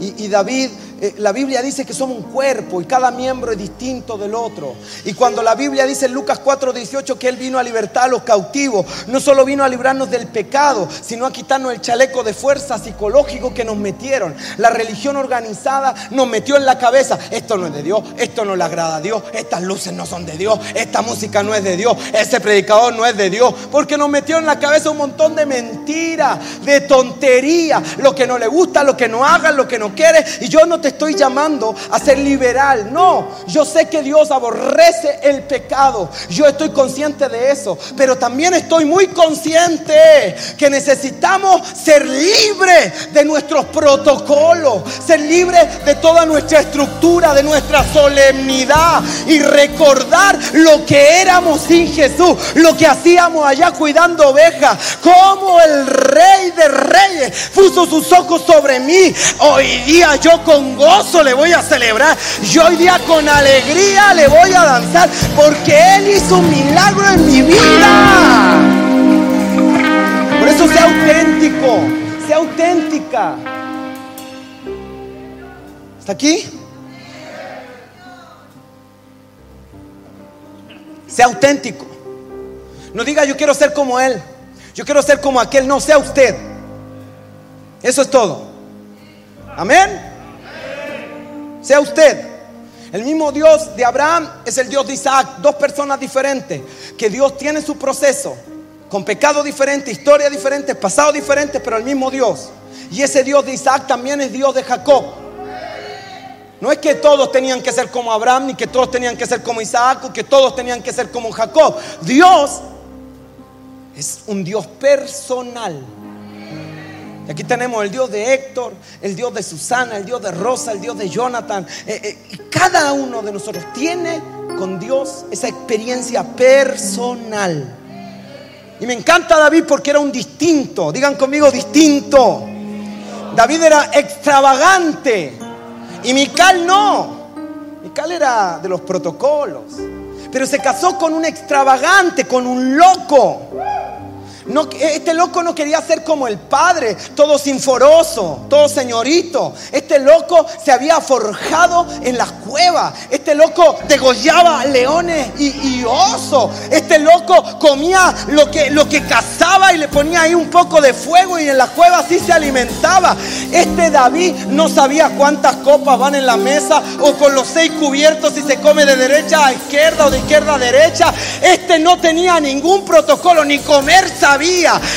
Y, David eh, la Biblia dice que somos un cuerpo y cada miembro es distinto del otro. Y cuando la Biblia dice en Lucas 4:18 que Él vino a libertar a los cautivos, no solo vino a librarnos del pecado, sino a quitarnos el chaleco de fuerza psicológico que nos metieron. La religión organizada nos metió en la cabeza, esto no es de Dios, esto no le agrada a Dios, estas luces no son de Dios, esta música no es de Dios, ese predicador no es de Dios, porque nos metió en la cabeza un montón de mentiras, de tontería, lo que no le gusta, lo que no hagan, lo que no quiere. Y yo no te estoy llamando a ser liberal. No, yo sé que Dios aborrece el pecado. Yo estoy consciente de eso. Pero también estoy muy consciente que necesitamos ser libres de nuestros protocolos. Ser libres de toda nuestra estructura, de nuestra solemnidad. Y recordar lo que éramos sin Jesús. Lo que hacíamos allá cuidando ovejas. Como el rey de reyes puso sus ojos sobre mí. Hoy día yo con gozo le voy a celebrar. Yo hoy día con alegría le voy a danzar porque Él hizo un milagro en mi vida. Por eso sea auténtico, sea auténtica. ¿Está aquí? Sea auténtico. No diga yo quiero ser como Él. Yo quiero ser como aquel. No, sea usted. Eso es todo. Amén. Sea usted. El mismo Dios de Abraham es el Dios de Isaac. Dos personas diferentes. Que Dios tiene su proceso. Con pecado diferente, historia diferente, pasado diferente, pero el mismo Dios. Y ese Dios de Isaac también es Dios de Jacob. No es que todos tenían que ser como Abraham, ni que todos tenían que ser como Isaac, o que todos tenían que ser como Jacob. Dios es un Dios personal. Aquí tenemos el Dios de Héctor, el Dios de Susana, el Dios de Rosa, el Dios de Jonathan. Eh, eh, y cada uno de nosotros tiene con Dios esa experiencia personal. Y me encanta David porque era un distinto. Digan conmigo distinto. David era extravagante. Y Mical no. Mical era de los protocolos. Pero se casó con un extravagante, con un loco este loco no quería ser como el padre, todo sinforoso, todo señorito. Este loco se había forjado en las cuevas. Este loco degollaba leones y, osos. Este loco comía lo que, lo que cazaba y le ponía ahí un poco de fuego y en la cueva así se alimentaba. Este David no sabía cuántas copas van en la mesa o con los seis cubiertos si se come de derecha a izquierda o de izquierda a derecha. Este no tenía ningún protocolo, ni comer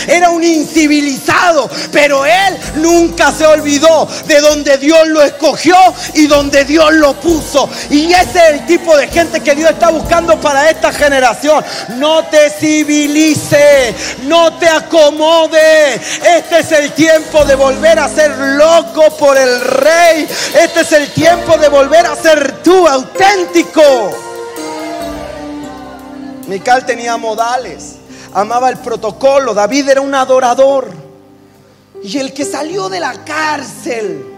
era un incivilizado, pero él nunca se olvidó de donde Dios lo escogió y donde Dios lo puso. Y ese es el tipo de gente que Dios está buscando para esta generación. No te civilice, no te acomode. Este es el tiempo de volver a ser loco por el rey. Este es el tiempo de volver a ser tú auténtico. Mical tenía modales, amaba el protocolo, David era un adorador. Y el que salió de la cárcel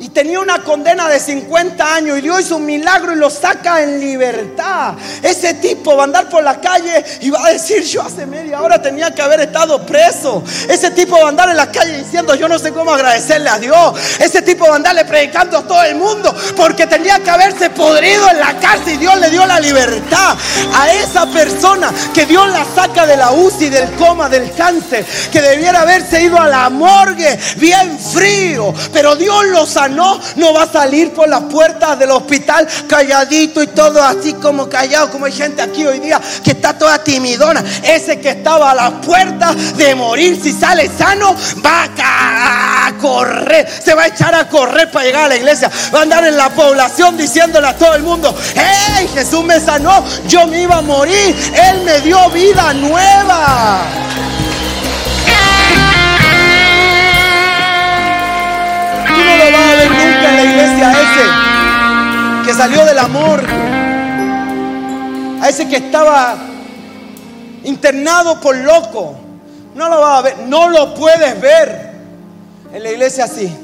y tenía una condena de 50 años y Dios hizo un milagro y lo saca en libertad. Ese tipo va a andar por la calle y va a decir, yo hace media hora tenía que haber estado preso. Ese tipo va a andar en la calle diciendo, yo no sé cómo agradecerle a Dios. Ese tipo va a andarle predicando a todo el mundo porque tenía que haberse podrido en la cárcel y Dios le dio la libertad. A esa persona que Dios la saca de la UCI, del coma, del cáncer, que debiera haberse ido a la morgue bien frío, pero Dios lo sacó no, no va a salir por las puertas del hospital calladito y todo así como callado, como hay gente aquí hoy día que está toda timidona. Ese que estaba a las puertas de morir, si sale sano, va a correr, se va a echar a correr para llegar a la iglesia. Va a andar en la población diciéndole a todo el mundo, hey, Jesús me sanó, yo me iba a morir, Él me dio vida nueva. Lo va a ver nunca en la iglesia a ese que salió del amor, a ese que estaba internado por loco. No lo va a ver, no lo puedes ver en la iglesia así.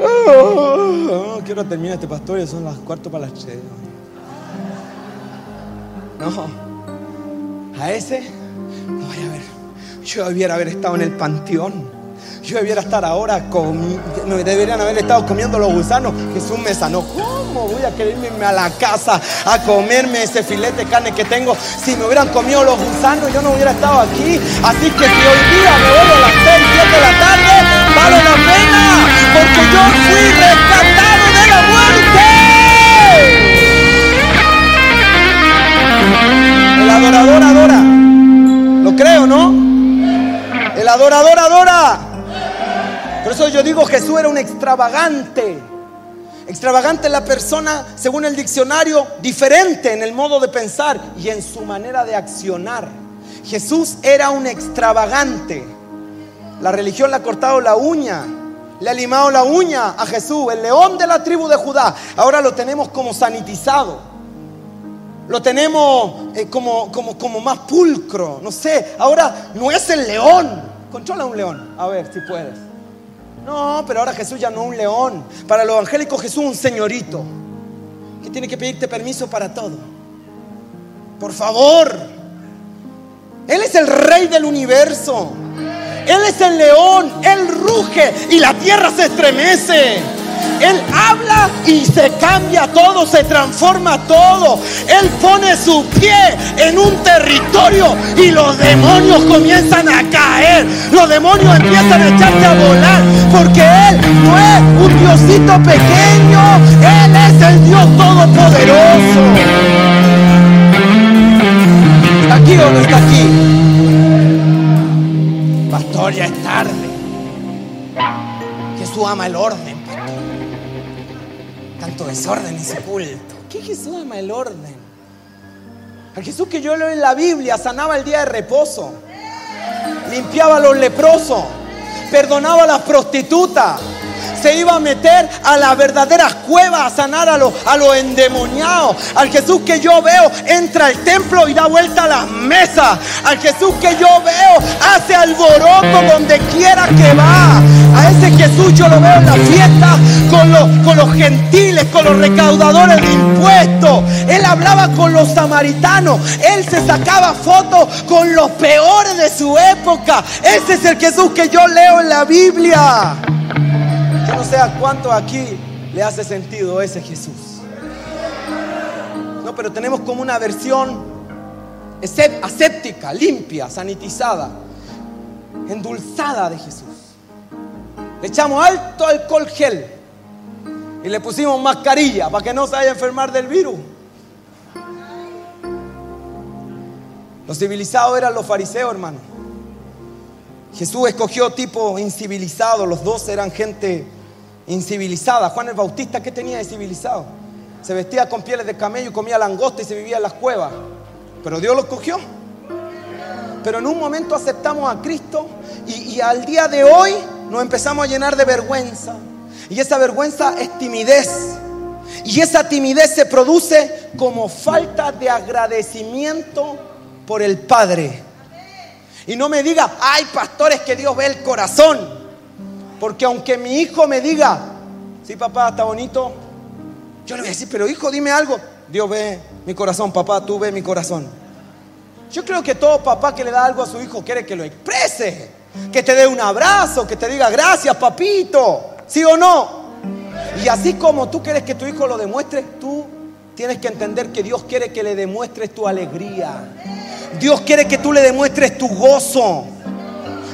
Oh, quiero terminar este pastor, ya son las cuarto para las tres. No, a ese yo debiera haber estado en el panteón. Yo debiera estar ahora con. No, deberían haber estado comiendo los gusanos. Jesús me sanó. ¿Cómo voy a querer irme a la casa a comerme ese filete de carne que tengo? Si me hubieran comido los gusanos, yo no hubiera estado aquí. Así que si hoy día me voy a las 6, 7 de la tarde, vale la pena. Porque yo fui rescatado de la muerte. El adorador adora. Creo, ¿no? El adorador adora. Por eso yo digo Jesús era un extravagante. Extravagante la persona, según el diccionario, diferente en el modo de pensar y en su manera de accionar. Jesús era un extravagante. La religión le ha cortado la uña, le ha limado la uña a Jesús, el león de la tribu de Judá. Ahora lo tenemos como sanitizado. Lo tenemos eh, como, como, como más pulcro, no sé. Ahora no es el león, Controla un león, a ver si puedes. No, pero ahora Jesús ya no es un león. Para los evangélicos Jesús es un señorito que tiene que pedirte permiso para todo. Por favor. Él es el rey del universo. Él es el león. Él ruge y la tierra se estremece. Él habla y se cambia todo, se transforma todo. Él pone su pie en un territorio y los demonios comienzan a caer. Los demonios empiezan a echarse a volar porque Él no es un diosito pequeño. Él es el Dios todopoderoso. ¿Está aquí o no está aquí? Pastor, ya es tarde. Jesús ama el orden desorden en su culto. ¿Qué Jesús ama el orden? El Jesús que yo leo en la Biblia sanaba el día de reposo, limpiaba a los leprosos, perdonaba a las prostitutas, se iba a meter a las verdaderas cuevas a sanar a los, a los endemoniados. Al Jesús que yo veo entra al templo y da vuelta a las mesas. Al Jesús que yo veo hace alboroto donde quiera que va. A ese Jesús yo lo veo en la fiesta con los, con los gentiles, con los recaudadores de impuestos. Él hablaba con los samaritanos. Él se sacaba fotos con los peores de su época. Ese es el Jesús que yo leo en la Biblia. No sé a cuánto aquí le hace sentido ese Jesús. No, pero tenemos como una versión aséptica, limpia, sanitizada, endulzada de Jesús. Le echamos alto alcohol gel y le pusimos mascarilla para que no se vaya a enfermar del virus. Los civilizados eran los fariseos, hermano. Jesús escogió tipo incivilizado, los dos eran gente incivilizada. Juan el Bautista, ¿qué tenía de civilizado? Se vestía con pieles de camello, comía langosta y se vivía en las cuevas. Pero Dios los cogió. Pero en un momento aceptamos a Cristo y, y al día de hoy nos empezamos a llenar de vergüenza. Y esa vergüenza es timidez. Y esa timidez se produce como falta de agradecimiento por el Padre. Y no me diga, ay pastores que Dios ve el corazón. Porque aunque mi hijo me diga, sí papá, está bonito, yo le voy a decir, pero hijo, dime algo. Dios ve mi corazón, papá, tú ve mi corazón. Yo creo que todo papá que le da algo a su hijo quiere que lo exprese, que te dé un abrazo, que te diga gracias, papito, ¿sí o no? Y así como tú quieres que tu hijo lo demuestre, tú tienes que entender que Dios quiere que le demuestres tu alegría. Dios quiere que tú le demuestres tu gozo.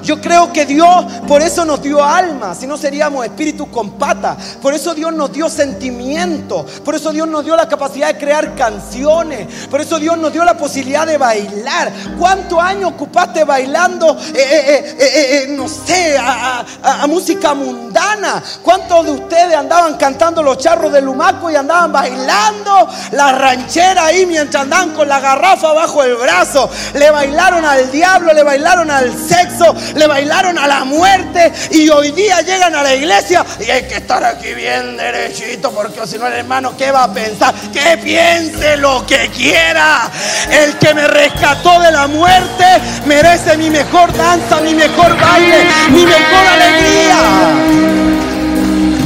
Yo creo que Dios por eso nos dio alma, si no seríamos espíritus con patas. Por eso Dios nos dio sentimiento. Por eso Dios nos dio la capacidad de crear canciones. Por eso Dios nos dio la posibilidad de bailar. ¿Cuántos años ocupaste bailando, eh, eh, eh, no sé, a, a, música mundana? ¿Cuántos de ustedes andaban cantando los charros de Lumaco y andaban bailando la ranchera ahí mientras andaban con la garrafa bajo el brazo? Le bailaron al diablo, le bailaron al sexo, le bailaron a la muerte y hoy día llegan a la iglesia y hay que estar aquí bien derechito porque si no el hermano, ¿qué va a pensar? Que piense lo que quiera. El que me rescató de la muerte merece mi mejor danza, mi mejor baile, mi mejor alegría.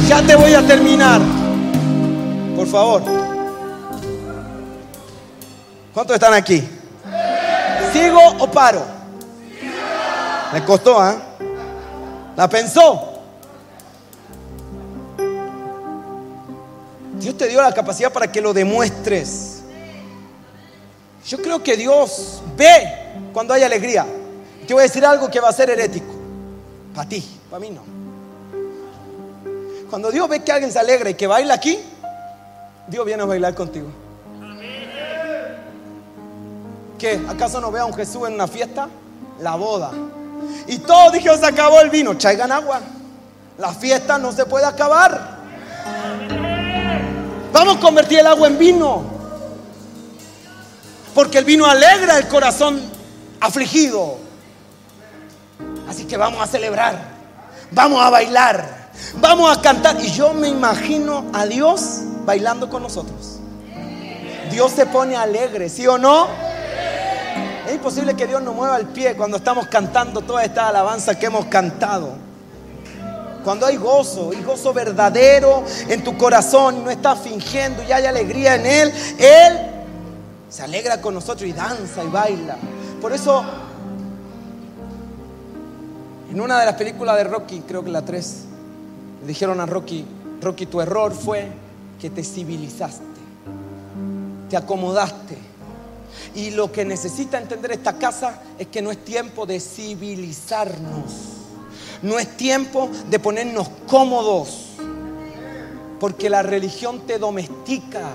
Ya te voy a terminar. Por favor. ¿Cuántos están aquí? ¿Sigo o paro? Le costó, ¿ah? La pensó. Dios te dio la capacidad para que lo demuestres. Yo creo que Dios ve cuando hay alegría. Te voy a decir algo que va a ser herético. Para ti, para mí no. Cuando Dios ve que alguien se alegra y que baila aquí, Dios viene a bailar contigo. ¿Qué? ¿Acaso no ve a un Jesús en una fiesta? La boda. Y todos dijeron, se acabó el vino, traigan agua. La fiesta no se puede acabar. Vamos a convertir el agua en vino. Porque el vino alegra el corazón afligido. Así que vamos a celebrar. Vamos a bailar. Vamos a cantar. Y yo me imagino a Dios bailando con nosotros. Dios se pone alegre, ¿sí o no? Es imposible que Dios nos mueva el pie cuando estamos cantando toda esta alabanza que hemos cantado. Cuando hay gozo, y gozo verdadero en tu corazón y no estás fingiendo y hay alegría en Él, Él se alegra con nosotros y danza y baila. Por eso, en una de las películas de Rocky, creo que la 3, le dijeron a Rocky, Rocky, tu error fue que te civilizaste, te acomodaste y lo que necesita entender esta casa es que no es tiempo de civilizarnos. No es tiempo de ponernos cómodos. Porque la religión te domestica.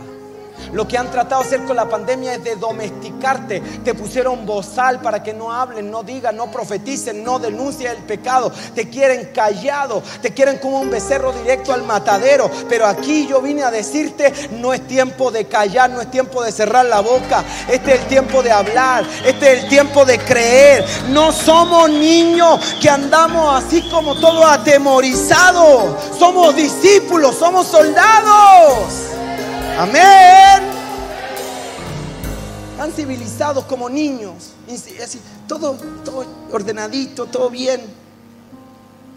Lo que han tratado de hacer con la pandemia es de domesticarte. Te pusieron bozal para que no hablen, no digan, no profeticen, no denuncien el pecado. Te quieren callado, te quieren como un becerro directo al matadero. Pero aquí yo vine a decirte, no es tiempo de callar, no es tiempo de cerrar la boca. Este es el tiempo de hablar, este es el tiempo de creer. No somos niños que andamos así como todos atemorizados. Somos discípulos, somos soldados. Amén. Tan civilizados como niños. Así, todo, todo ordenadito, todo bien.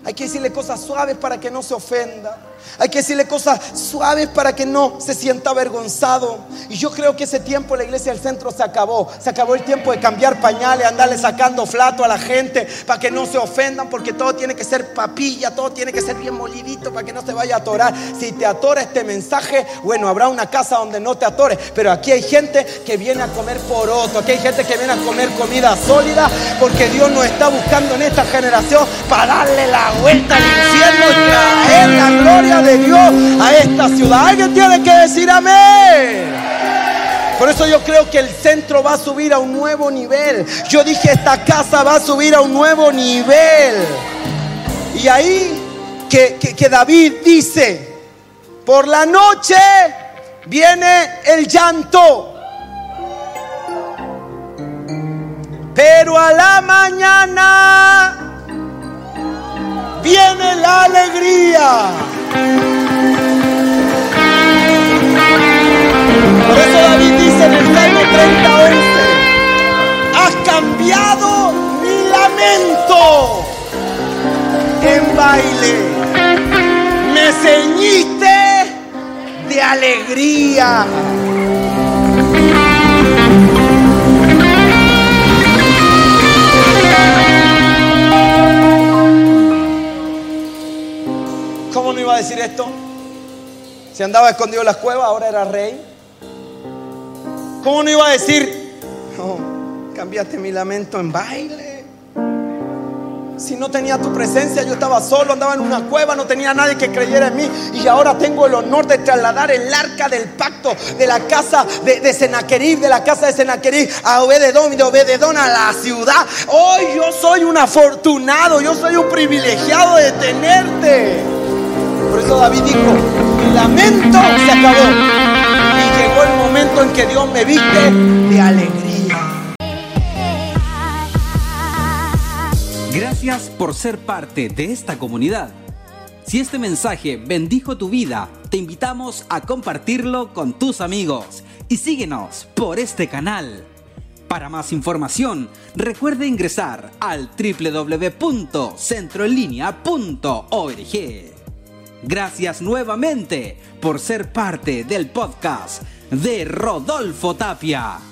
Hay que decirle cosas suaves para que no se ofenda. Hay que decirle cosas suaves para que no se sienta avergonzado. Y yo creo que ese tiempo en la iglesia del centro se acabó. Se acabó el tiempo de cambiar pañales, andarle sacando flato a la gente para que no se ofendan, porque todo tiene que ser papilla, todo tiene que ser bien molidito para que no se vaya a atorar. Si te atora este mensaje, bueno, habrá una casa donde no te atore. Pero aquí hay gente que viene a comer por otro. Aquí hay gente que viene a comer comida sólida, porque Dios nos está buscando en esta generación para darle la vuelta al infierno y traer la gloria de Dios a esta ciudad. Alguien tiene que decir amén. Por eso yo creo que el centro va a subir a un nuevo nivel. Yo dije, esta casa va a subir a un nuevo nivel. Y ahí que, David dice, por la noche viene el llanto. Pero a la mañana viene la alegría. Por eso David dice en el Salmo 30, 11, has cambiado mi lamento en baile. Me ceñiste de alegría. ¿Cómo no iba a decir esto? Si andaba escondido en las cuevas, ahora era rey. ¿Cómo no iba a decir? No, cambiaste mi lamento en baile. Si no tenía tu presencia, yo estaba solo, andaba en una cueva, no tenía nadie que creyera en mí. Y ahora tengo el honor de trasladar el arca del pacto de la casa de, de de la casa de Senaquerib a Obededón y de Obededón a la ciudad. Hoy yo soy un afortunado, yo soy un privilegiado de tenerte. David dijo, lamento se acabó. Y llegó el momento en que Dios me viste de alegría. Gracias por ser parte de esta comunidad. Si este mensaje bendijo tu vida, te invitamos a compartirlo con tus amigos y síguenos por este canal. Para más información, recuerde ingresar al www.centroenlinea.org. Gracias nuevamente por ser parte del podcast de Rodolfo Tapia.